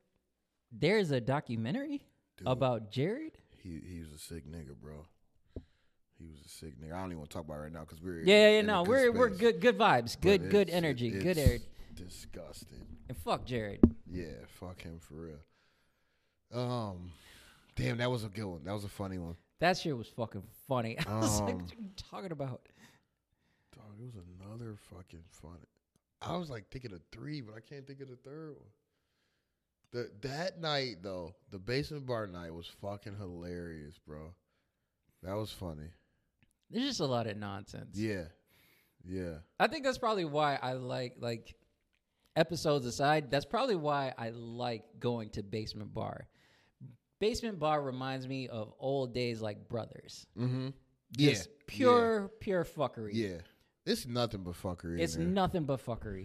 There's a documentary Dude, about Jared. he he was a sick nigga, bro. He was a sick nigga. I don't even want to talk about it right now because we're Yeah, yeah, yeah. No, we're we're good, good vibes, But good, good it's- energy, good it's air. Disgusting. And fuck Jared. Yeah, fuck him for real. Um, damn, that was a good one. That was a funny one. That shit was fucking funny. I was like, Um, what are you talking about? Dog, it was another fucking funny. I was like thinking of three, but I can't think of the third one. The that night though, the basement bar night was fucking hilarious, bro. That was funny. There's just a lot of nonsense. Yeah, yeah. I think that's probably why I like like episodes aside. That's probably why I like going to Basement Bar. Basement Bar reminds me of old days like Brothers. Mm-hmm. Just pure, pure fuckery. Yeah, yeah. It's nothing but fuckery. It's there. nothing but fuckery.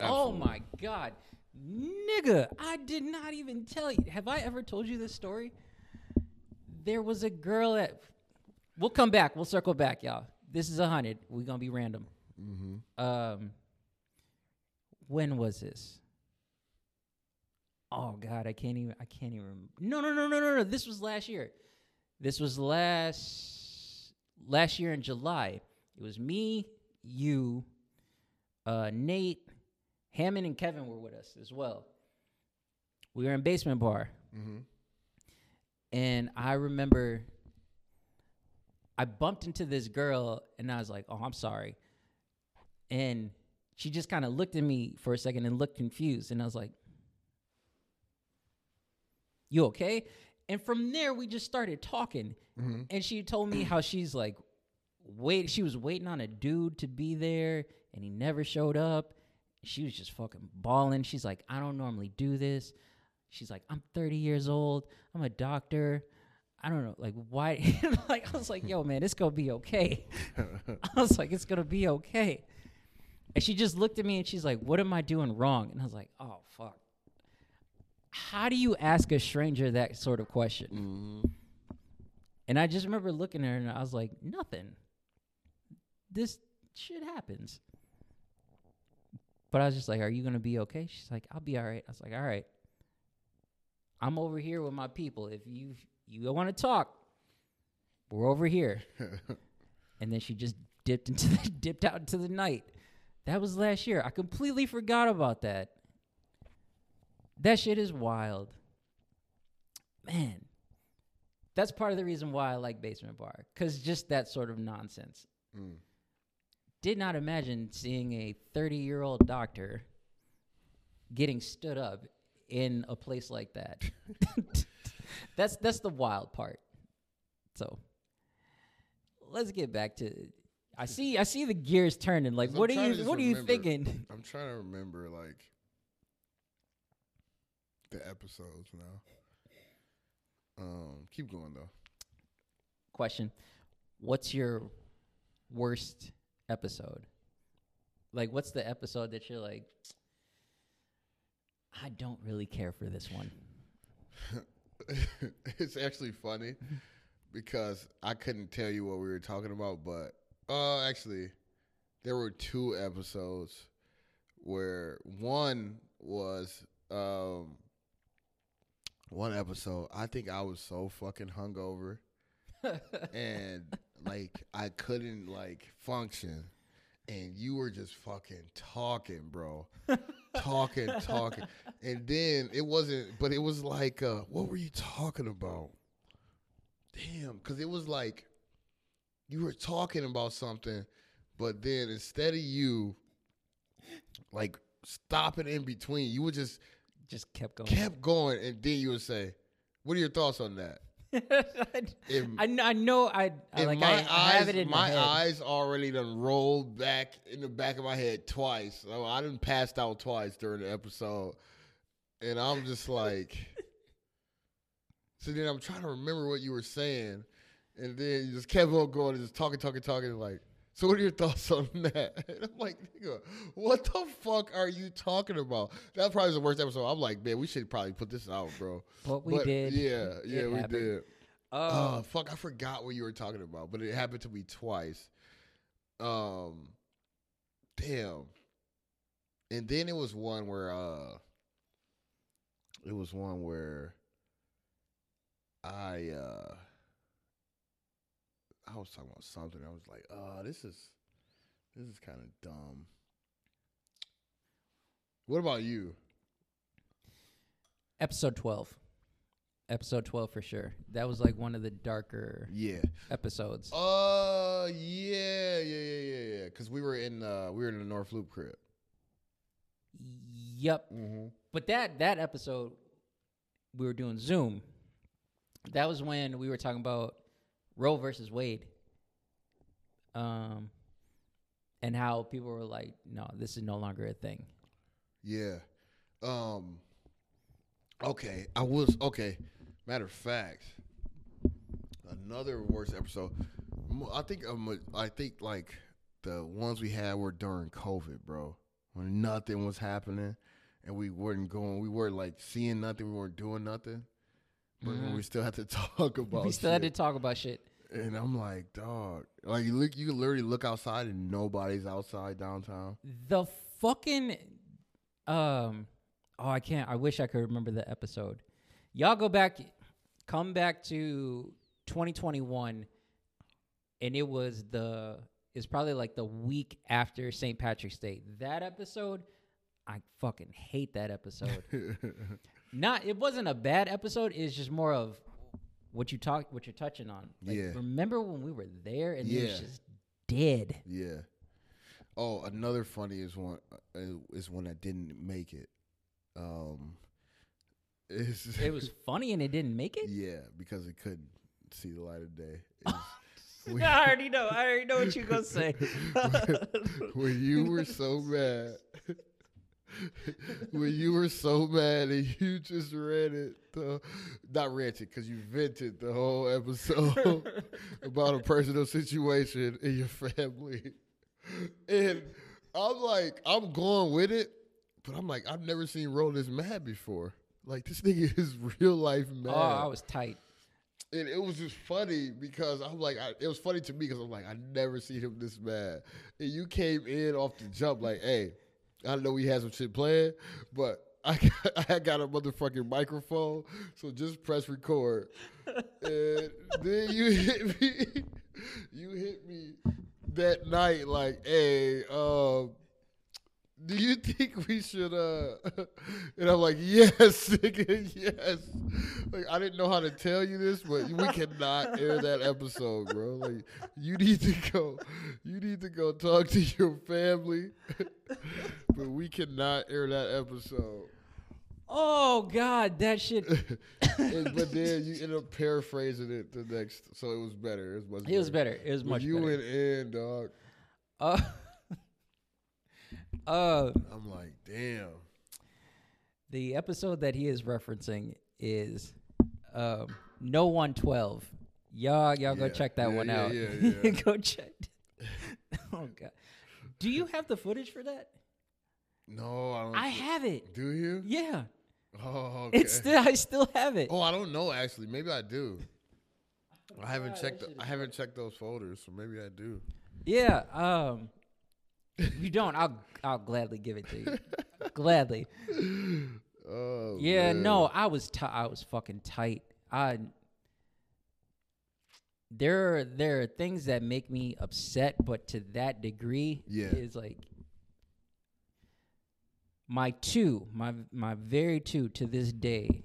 Absolutely. Oh my god. Nigga, I did not even tell you. Have I ever told you this story? There was a girl at We'll come back. We'll circle back, y'all. This is a hundred. We're gonna be random. Mm-hmm. Um when was this? Oh god, I can't even I can't even remember. No, no, no, no, no, no. This was last year. This was last last year in July. It was me, you, uh, Nate, Hammond, and Kevin were with us as well. We were in basement bar, Mm-hmm. and I remember I bumped into this girl, and I was like, "Oh, I'm sorry," and she just kind of looked at me for a second and looked confused, and I was like, "You okay?" And from there, we just started talking, Mm-hmm. and she told me how she's like, wait, she was waiting on a dude to be there, and he never showed up. She was just fucking bawling. She's like, I don't normally do this. She's like, I'm 30 years old. I'm a doctor. I don't know, like why? like I was like, yo, man, it's gonna be okay. I was like, it's gonna be okay. And she just looked at me and she's like, what am I doing wrong? And I was like, oh fuck. How do you ask a stranger that sort of question? Mm-hmm. And I just remember looking at her and I was like, nothing. This shit happens. But I was just like, "Are you gonna be okay?" She's like, "I'll be all right." I was like, "All right." I'm over here with my people. If you you want to talk, we're over here. and then she just dipped into the, dipped out into the night. That was last year. I completely forgot about that. That shit is wild. Man. That's part of the reason why I like Basement Bar cuz just that sort of nonsense. Mm. Did not imagine seeing a 30-year-old doctor getting stood up in a place like that. that's that's the wild part. So, let's get back to I see I see the gears turning. Like I'm what are you what are you thinking? I'm trying to remember like the episodes now. Um, keep going though. Question. What's your worst episode? Like what's the episode that you're like I don't really care for this one. it's actually funny because I couldn't tell you what we were talking about, but uh actually there were two episodes where one was um one episode I think I was so fucking hungover and like I couldn't like function and you were just fucking talking, bro. talking, talking. And then it wasn't but it was like uh what were you talking about? Damn, cuz it was like you were talking about something but then instead of you like stopping in between, you would just Just kept going. kept going and then you would say, "What are your thoughts on that?" In- I, I know I, I like my I, eyes, I have it in my, my eyes already done rolled back in the back of my head twice. I, I done passed out twice during the episode, and I'm just like, so then I'm trying to remember what you were saying, and then you just kept on going and just talking, talking, talking, like. So what are your thoughts on that? And I'm like, nigga, what the fuck are you talking about? That probably was the worst episode. I'm like, man, we should probably put this out, bro. But we But, did. Yeah, yeah, It we happened. did. Uh, Oh fuck! I forgot what you were talking about, but it happened to me twice. Um, damn. And then it was one where uh, it was one where I uh, I was talking about something. I was like, uh, this is this is kind of dumb. What about you? episode 12. Episode 12 for sure. That was like one of the darker Yeah. episodes. Uh, yeah, yeah, yeah, yeah, yeah. Because we were in uh, we were in the North Loop crib. Yep. Mm-hmm. But that that episode we were doing Zoom. That was when we were talking about Roe versus Wade. Um and how people were like, no, this is no longer a thing. Yeah. Um. Okay, I was okay. Matter of fact, another worst episode. I think um, I think like the ones we had were during COVID, bro, when nothing was happening, and we weren't going. We weren't like seeing nothing. We weren't doing nothing. But Mhm. we still had to talk about. we still had to shit. talk about shit. And I'm like, dog. Like you look, you literally look outside and nobody's outside downtown. The fucking um oh I can't I wish I could remember the episode. Y'all go back come back to 2021 and it was the it's probably like the week after St. Patrick's Day. That episode I fucking hate that episode. Not it wasn't a bad episode, it's just more of what you talk what you're touching on. Like, Yeah. Remember when we were there and it was just dead. Yeah. Oh, another funny is one uh, is one that didn't make it. Um, It was funny and it didn't make it? yeah because it couldn't see the light of day. I already know. I already know what you're gonna say. when you were so mad, when you were so mad and you just read it, the, not it because you vented the whole episode about a personal situation in your family, and I'm like, I'm going with it, but I'm like, I've never seen Ro this mad before. Like this nigga is real life oh, mad. oh, I was tight. And it was just funny because I'm like, I, it was funny to me because I'm like, I never seen him this mad. And you came in off the jump like, hey, I know we had some shit planned, but I got, I got a motherfucking microphone, so just press record, and then you hit me. You hit me that night, like, hey, um. Do you think we should uh and I'm like, yes, nigga, yes. Like I didn't know how to tell you this, but we cannot air that episode, bro. Like you need to go you need to go talk to your family. but we cannot air that episode. Oh God, that shit. And- but then you end up paraphrasing it the next so it was better. It was much It was better. It was much you better. went in, dog. Uh, uh, I'm like, damn. the episode that he is referencing is um, No One Twelve. Y'all, y'all go check that yeah, one yeah, out. yeah, yeah. go check. oh God, do you have the footage for that? No, I don't I have it. do you? Yeah, Oh, okay. it's still. I still have it. Oh, I don't know actually. Maybe I do. I haven't checked. The, I haven't checked those folders, so maybe I do. Yeah. Um, if you don't, I'll I'll gladly give it to you. gladly. Oh, Yeah. man. No, I was ti I was fucking tight. I. There are there are things that make me upset, but to that degree, Yeah. is like my two, my my very two to this day,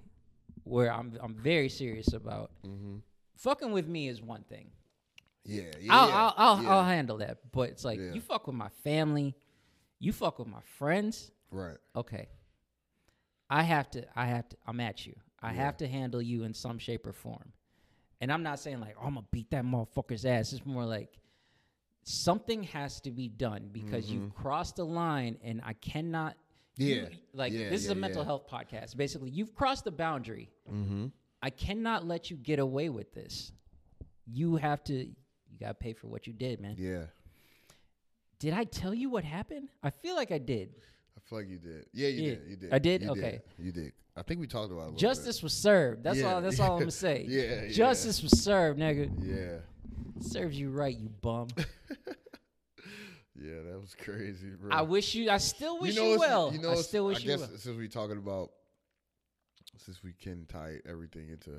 where I'm I'm very serious about. Mm-hmm. Fucking with me is one thing. Yeah, yeah. I'll, yeah, I'll, I'll, yeah. I'll handle that. But it's like Yeah. you fuck with my family, you fuck with my friends. right. Okay, I have to. I have to. I'm at you. I Yeah. have to handle you in some shape or form. And I'm not saying like oh, I'm gonna beat that motherfucker's ass. It's more like something has to be done because you've crossed the line, and I cannot. you- Mm-hmm. Yeah. like Yeah, this is a mental health podcast. Basically, you've crossed the boundary. Mm-hmm. I cannot let you get away with this. You have to. You gotta pay for what you did, man. Yeah, Did I tell you what happened? I feel like I did. I feel like you did. Yeah, you Yeah. did. You did. I did? You Okay. You did. I think we talked about it. A little Justice was served. That's Yeah, all. That's all I'm gonna say. yeah, yeah. Justice was served, nigga. Yeah. Serves you right, you bum. Yeah, that was crazy, bro. I wish you. I still wish you, it's- well. You know, I still wish I you guess well. since we talking about, since we can tie everything into,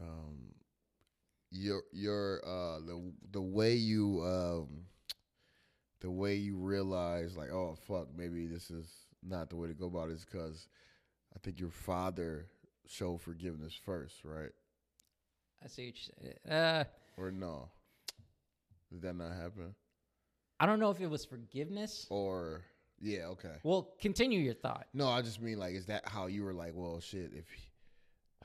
um, your your uh the the way you um the way you realize like oh fuck maybe this is not the way to go about it is because I think your father showed forgiveness first, right? I see what you said. Uh, Or no? Did that not happen? I don't know if it was forgiveness. Or yeah, okay. Well, continue your thought. No, I just mean like, is that how you were like, well, shit? If he,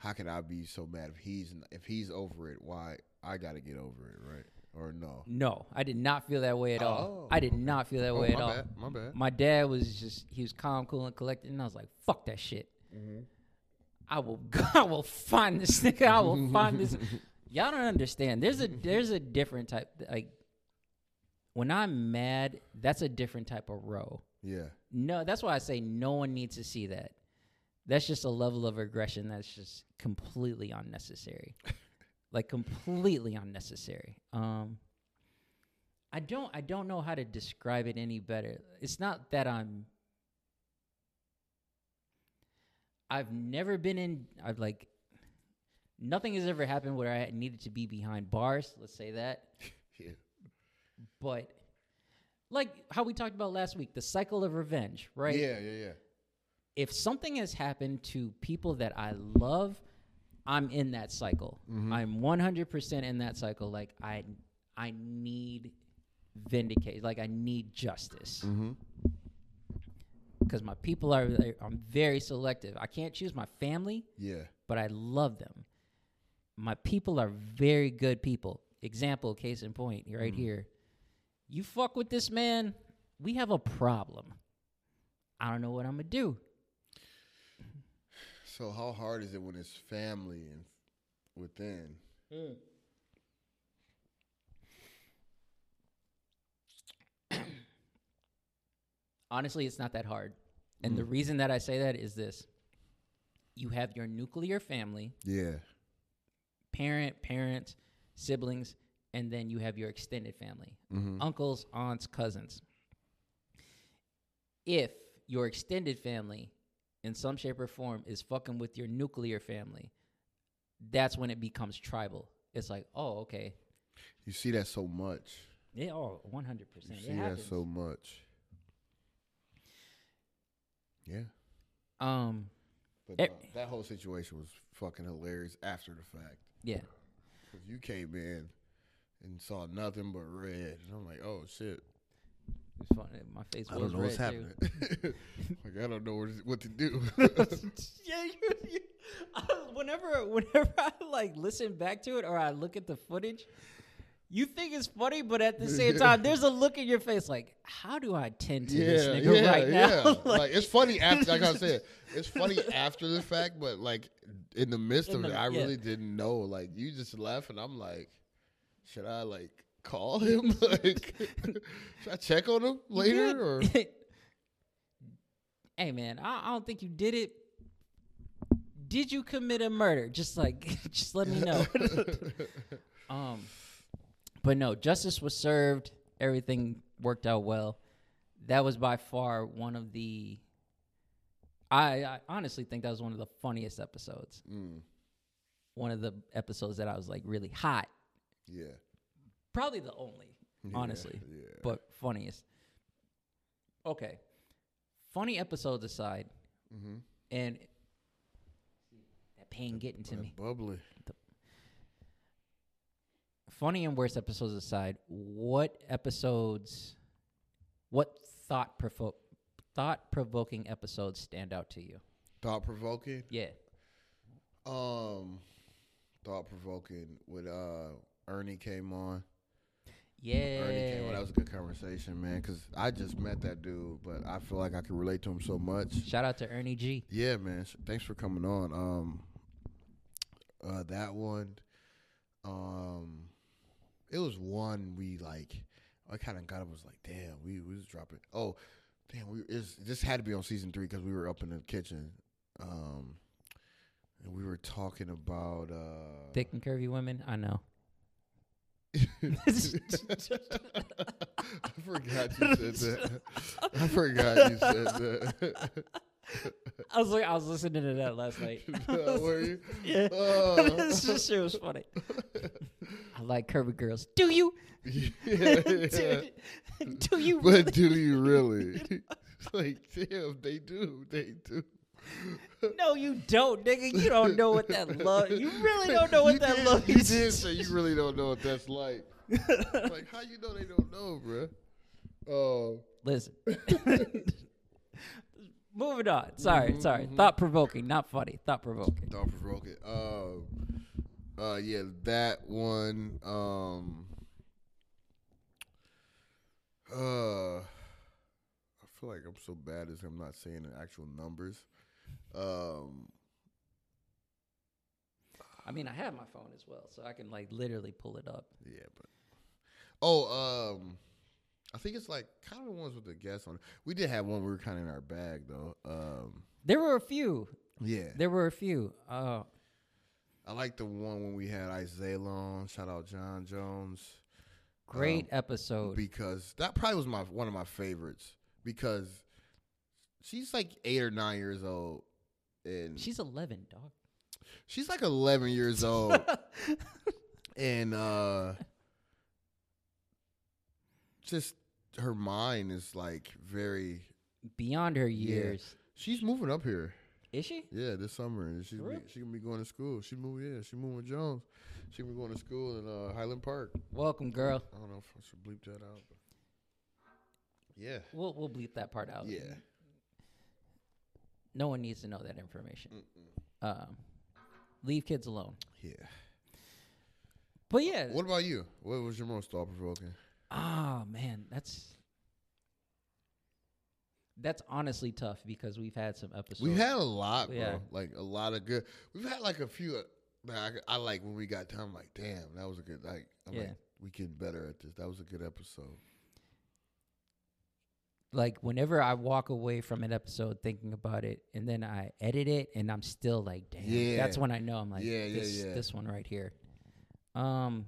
how can I be so mad if he's if he's over it? Why I got to get over it, right? Or no? No, I did not feel that way at all. Oh, I did not feel that Oh, way at all. bad. My bad. My dad was just he was calm, cool, and collected, and I was like, "Fuck that shit." Mm-hmm. I will, I will find this nigga. I will find this. Y'all don't understand. There's a there's a different type. Like when I'm mad, that's a different type of Ro. Yeah, No, that's why I say no one needs to see that. That's just a level of aggression that's just completely unnecessary. like completely unnecessary. Um I don't I don't know how to describe it any better. It's not that I'm I've never been in I've like nothing has ever happened where I needed to be behind bars, let's say that. yeah, But like how we talked about last week, the cycle of revenge, right? yeah, yeah, yeah. If something has happened to people that I love, I'm in that cycle. I'm 100% in that cycle. Like I, I need vindicate. Like I need justice Mm-hmm. because my people are. I'm very selective. I can't choose my family, Yeah, but I love them. My people are very good people. Example, case in point, right here. You fuck with this man, we have a problem. I don't know what I'm gonna do. So how hard is it when it's family and within? honestly, it's not that hard. And the reason that I say that is this you have your nuclear family, Yeah, parent, parents, siblings, and then you have your extended family mm-hmm. uncles, aunts, cousins. if your extended family in some shape or form is fucking with your nuclear family, that's when it becomes tribal. It's like, oh, okay. You see that so much. Yeah, oh, 100%. You It see that so much. Yeah. um, But Eh. no, that whole situation was fucking hilarious after the fact. yeah. Because you came in and saw nothing but red. And I'm like, oh, shit. It's funny. My face I was don't know what's red, too. happening. like, I don't know what, what to do. yeah, you, you I, whenever whenever I like listen back to it or I look at the footage, you think it's funny, but at the same time, there's a look in your face like, how do I tend to this yeah, nigga yeah, right now? yeah. like, it's funny after, like I said, it's funny after the fact, but like in the midst In of the- it, I yeah. really didn't know. Like, you just left, and I'm like, should I like call him? like, should I check on him later? Or hey man, I, I don't think you did it. Did you commit a murder? Just like, just let me know. um, but no, justice was served. Everything worked out well. That was by far one of the. I, I honestly think that was one of the funniest episodes. Mm, One of the episodes that I was like really hot. yeah, Probably the only, Yeah, honestly, yeah. but funniest. Okay, funny episodes aside, Mm-hmm. and that pain getting to me. bubbly. Funny and worst episodes aside, what episodes, what thought provo- thought provoking episodes stand out to you? Thought provoking. Yeah, Um, thought provoking when uh Ernie came on. Yeah. Ernie came on. That was a good conversation, man. Because I just met that dude, but I feel like I can relate to him so much. Shout out to Ernie G. Yeah, man. Thanks for coming on. Um, uh, that one. Um, it was one we like. I kind of got. It was like, damn, we, we was dropping. Oh, damn, we is this had to be on season three because we were up in the kitchen. Um, and we were talking about uh, Thick and curvy women. I know. I forgot you said that. I forgot you said that. I was like, I was listening to that last night. Were you? yeah, Oh. this just shit was funny. I like curvy girls. Do you? yeah, yeah. do, do you? But do you really? like, damn, they do. They do. No, you don't, nigga. You don't know what that love. You really don't know what you that did, love You is. did say you really don't know what that's like. like, how you know they don't know, bruh? Oh, Listen. Moving on. Sorry, Mhm, sorry. mhm. Thought provoking, not funny. Thought provoking. thought provoking. Um, uh, yeah, that one. Um, uh, I feel like I'm so bad as I'm not saying the actual numbers. Um, I mean, I have my phone as well, so I can like literally pull it up. Yeah, but oh, um, I think it's like kind of the ones with the guests on. We did have one we were kind of in our bag though. Um, There were a few. yeah, There were a few. Uh, I like the one when we had Isaiah on. Shout out John Jones great Um, episode. because that probably was my one of my favorites because she's like eight or nine years old and She's 11, dog. she's like eleven years old and uh just her mind is like very Beyond her Yeah. years. She's moving up here. Is she? Yeah, this summer. She's be, she gonna be going to school. She moving. Yeah, she moving with Jones. She gonna be going to school in uh, Highland Park. Welcome, girl. I don't know if I should bleep that out. But yeah. We'll we'll bleep that part out. Yeah. No one needs to know that information. Um, leave kids alone. Yeah. But yeah. What about you? What was your most thought provoking? Oh man, that's that's honestly tough because we've had some episodes. We've had a lot, bro. Yeah. Like a lot of good. We've had like a few. uh, I, I like when we got time. I'm like, damn, that was a good. Like, I'm Yeah. like, we getting better at this. That was a good episode like whenever I walk away from an episode thinking about it, and then I edit it, and I'm still like, damn, yeah. that's when I know I'm like, yeah, this, yeah, yeah. this one right here. Um,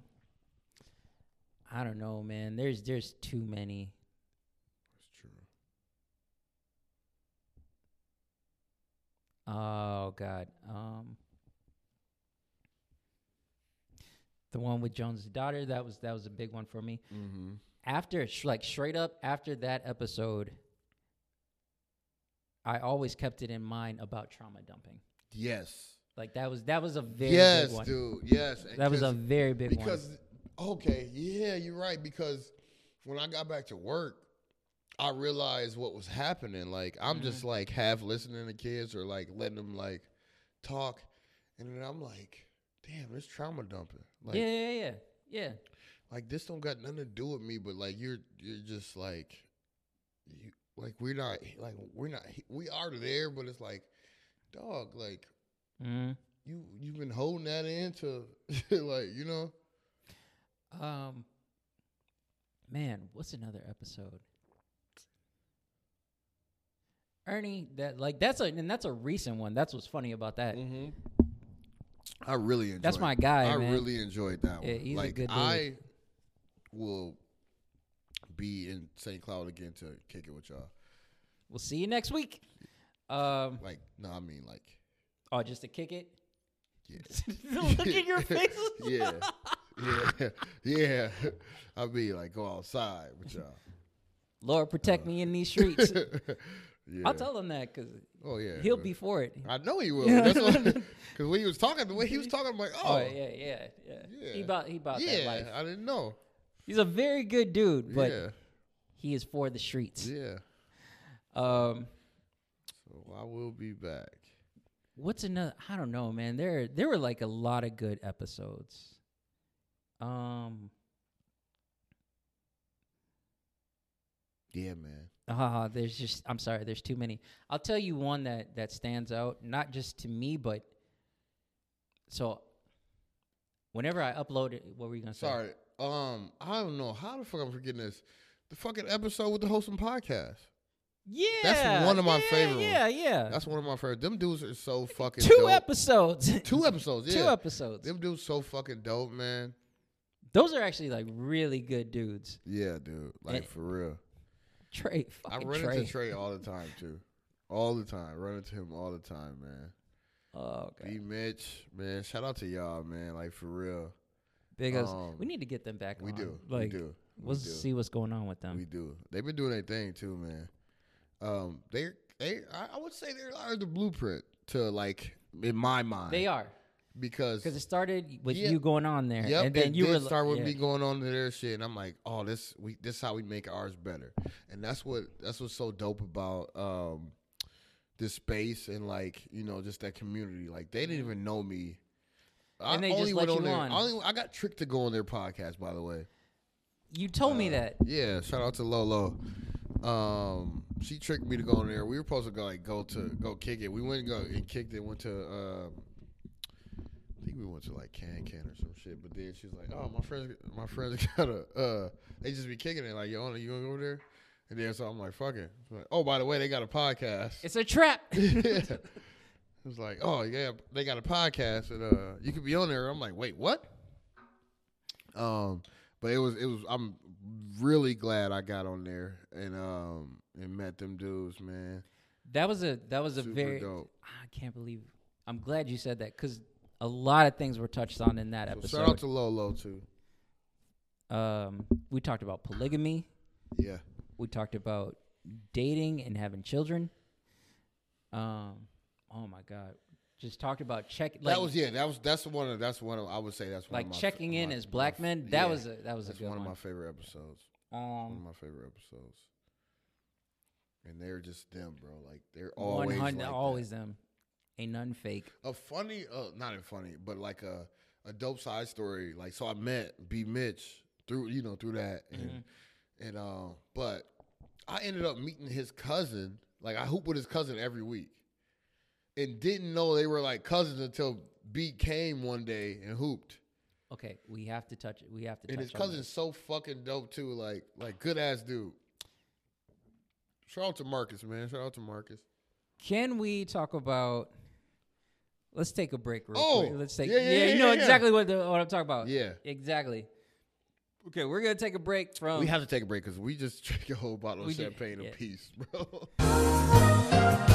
I don't know, man. There's there's too many. That's true. Oh God. Um. The one with Jones' daughter, that was that was a big one for me. Mm-hmm. After like straight up after that episode, I always kept it in mind about trauma dumping. Yes. Like that was that was a very yes, big one. dude. Yes. That was a very big one. because okay, yeah, you're right. Because when I got back to work, I realized what was happening. Like I'm Mm-hmm. just like half listening to kids or like letting them like talk, and then I'm like, damn, this trauma dumping. Like, yeah, yeah, yeah, yeah. Like this don't got nothing to do with me, but like you're you're just like you like we're not like we're not we are there, but it's like dog like Mm. you you've been holding that in into like you know Um, man, what's another episode? Ernie, that like that's a and that's a recent one. That's what's funny about that. Mm-hmm. I really enjoyed. That's my guy, I man. really enjoyed that Yeah, one. he's a good dude. I will be in St. Cloud again to kick it with y'all. We'll see you next week. Um, Like no, I mean like oh, just to kick it. yeah, Look at your face. yeah, yeah, yeah. I'll be like go outside with y'all. Lord, protect me in these streets. yeah. I'll tell him that because Oh yeah, he'll be for it. I know he will. Because when he was talking, the way he was talking, I'm like, Oh, oh, yeah, yeah, yeah, He Yeah. bought he bought that yeah. life. I didn't know. He's a very good dude, but yeah, he is for the streets. yeah. Um, So I will be back. what's another? I don't know, man. There there were like a lot of good episodes. Um, Yeah, man. ah, there's just I'm sorry, there's too many. I'll tell you one that that stands out, not just to me, but so whenever I upload it, what were you gonna say? Sorry. Um, I don't know how the fuck I'm forgetting this. The fucking episode with the wholesome podcast. Yeah, that's one of my yeah, favorite ones. Yeah, yeah. That's one of my favorite. Them dudes are so fucking Two dope. episodes. Two episodes. Yeah. Two episodes. Them dudes so fucking dope, man. Those are actually like really good dudes. Yeah, dude. Like And- for real. Trey, I run Trey. into Trey all the time too. All the time. Run into him all the time, man. Oh B god, Mitch, man. Shout out to y'all, man. Like for real. Ups. um, We need to get them back. We on. do. Like, we do. We We'll do. see what's going on with them. We do. They've been doing their thing too, man. Um, they they I, would say they are the blueprint to like in my mind. they are because because it started with Yeah. you going on there, Yep, and then it you did were start with yeah. me going on to their shit, and I'm like, oh, this we this is how we make ours better, and that's what that's what's so dope about um this space and like you know just that community. Like they didn't even know me. I And they just only let went you their, on. I, only, I got tricked to go on their podcast, by the way. You told Uh, me that. Yeah, shout out to Lolo. Um, she tricked me to go on there. We were supposed to go like go to go kick it. We went and go and kicked it. Went to um, I think we went to like Can Can or some shit. But then she was like, "Oh, my friends, my friends got a uh, they just be kicking it. Like, yo, you gonna go over there?" And then so I'm like, "Fuck it." Like, oh, by the way, they got a podcast. It's a trap. it was like, "Oh yeah, they got a podcast, and uh, you could be on there." I'm like, "Wait, what?" Um, but it was it was. I'm really glad I got on there and um and met them dudes, man. that was a that was a very. dope. I can't believe. I'm glad you said that because a lot of things were touched on in that So episode. shout out to Lolo too. um, we talked about polygamy. Yeah, We talked about dating and having children. Um, oh my god, just talked about check. Like, that was yeah. That was that's one of that's one of I would say that's one like of my, checking in my- as black men. That yeah, was a that was a good one one. of my favorite episodes. One of um, my favorite episodes. And they're just them, bro. Like they're always like that. always them. Ain't nothing fake. a funny, uh, not a funny, but like a a dope side story. Like so, I met B Mitch through you know through that, and Mm-hmm. and uh, but I ended up meeting his cousin. Like I hoop with his cousin every week, and didn't know they were like cousins until B came one day and hooped. Okay, we have to touch it. We have to. And his cousin's this. so fucking dope too. Like like good ass dude. Shout out to Marcus, man. Shout out to Marcus. Can we talk about? Let's take a break real Oh, quick. Let's take. yeah, Yeah, yeah, yeah, you know yeah. exactly what the, what I'm talking about. Yeah. exactly. Okay, we're gonna take a break from. we have to take a break because we just drank a whole bottle of champagne apiece, bro.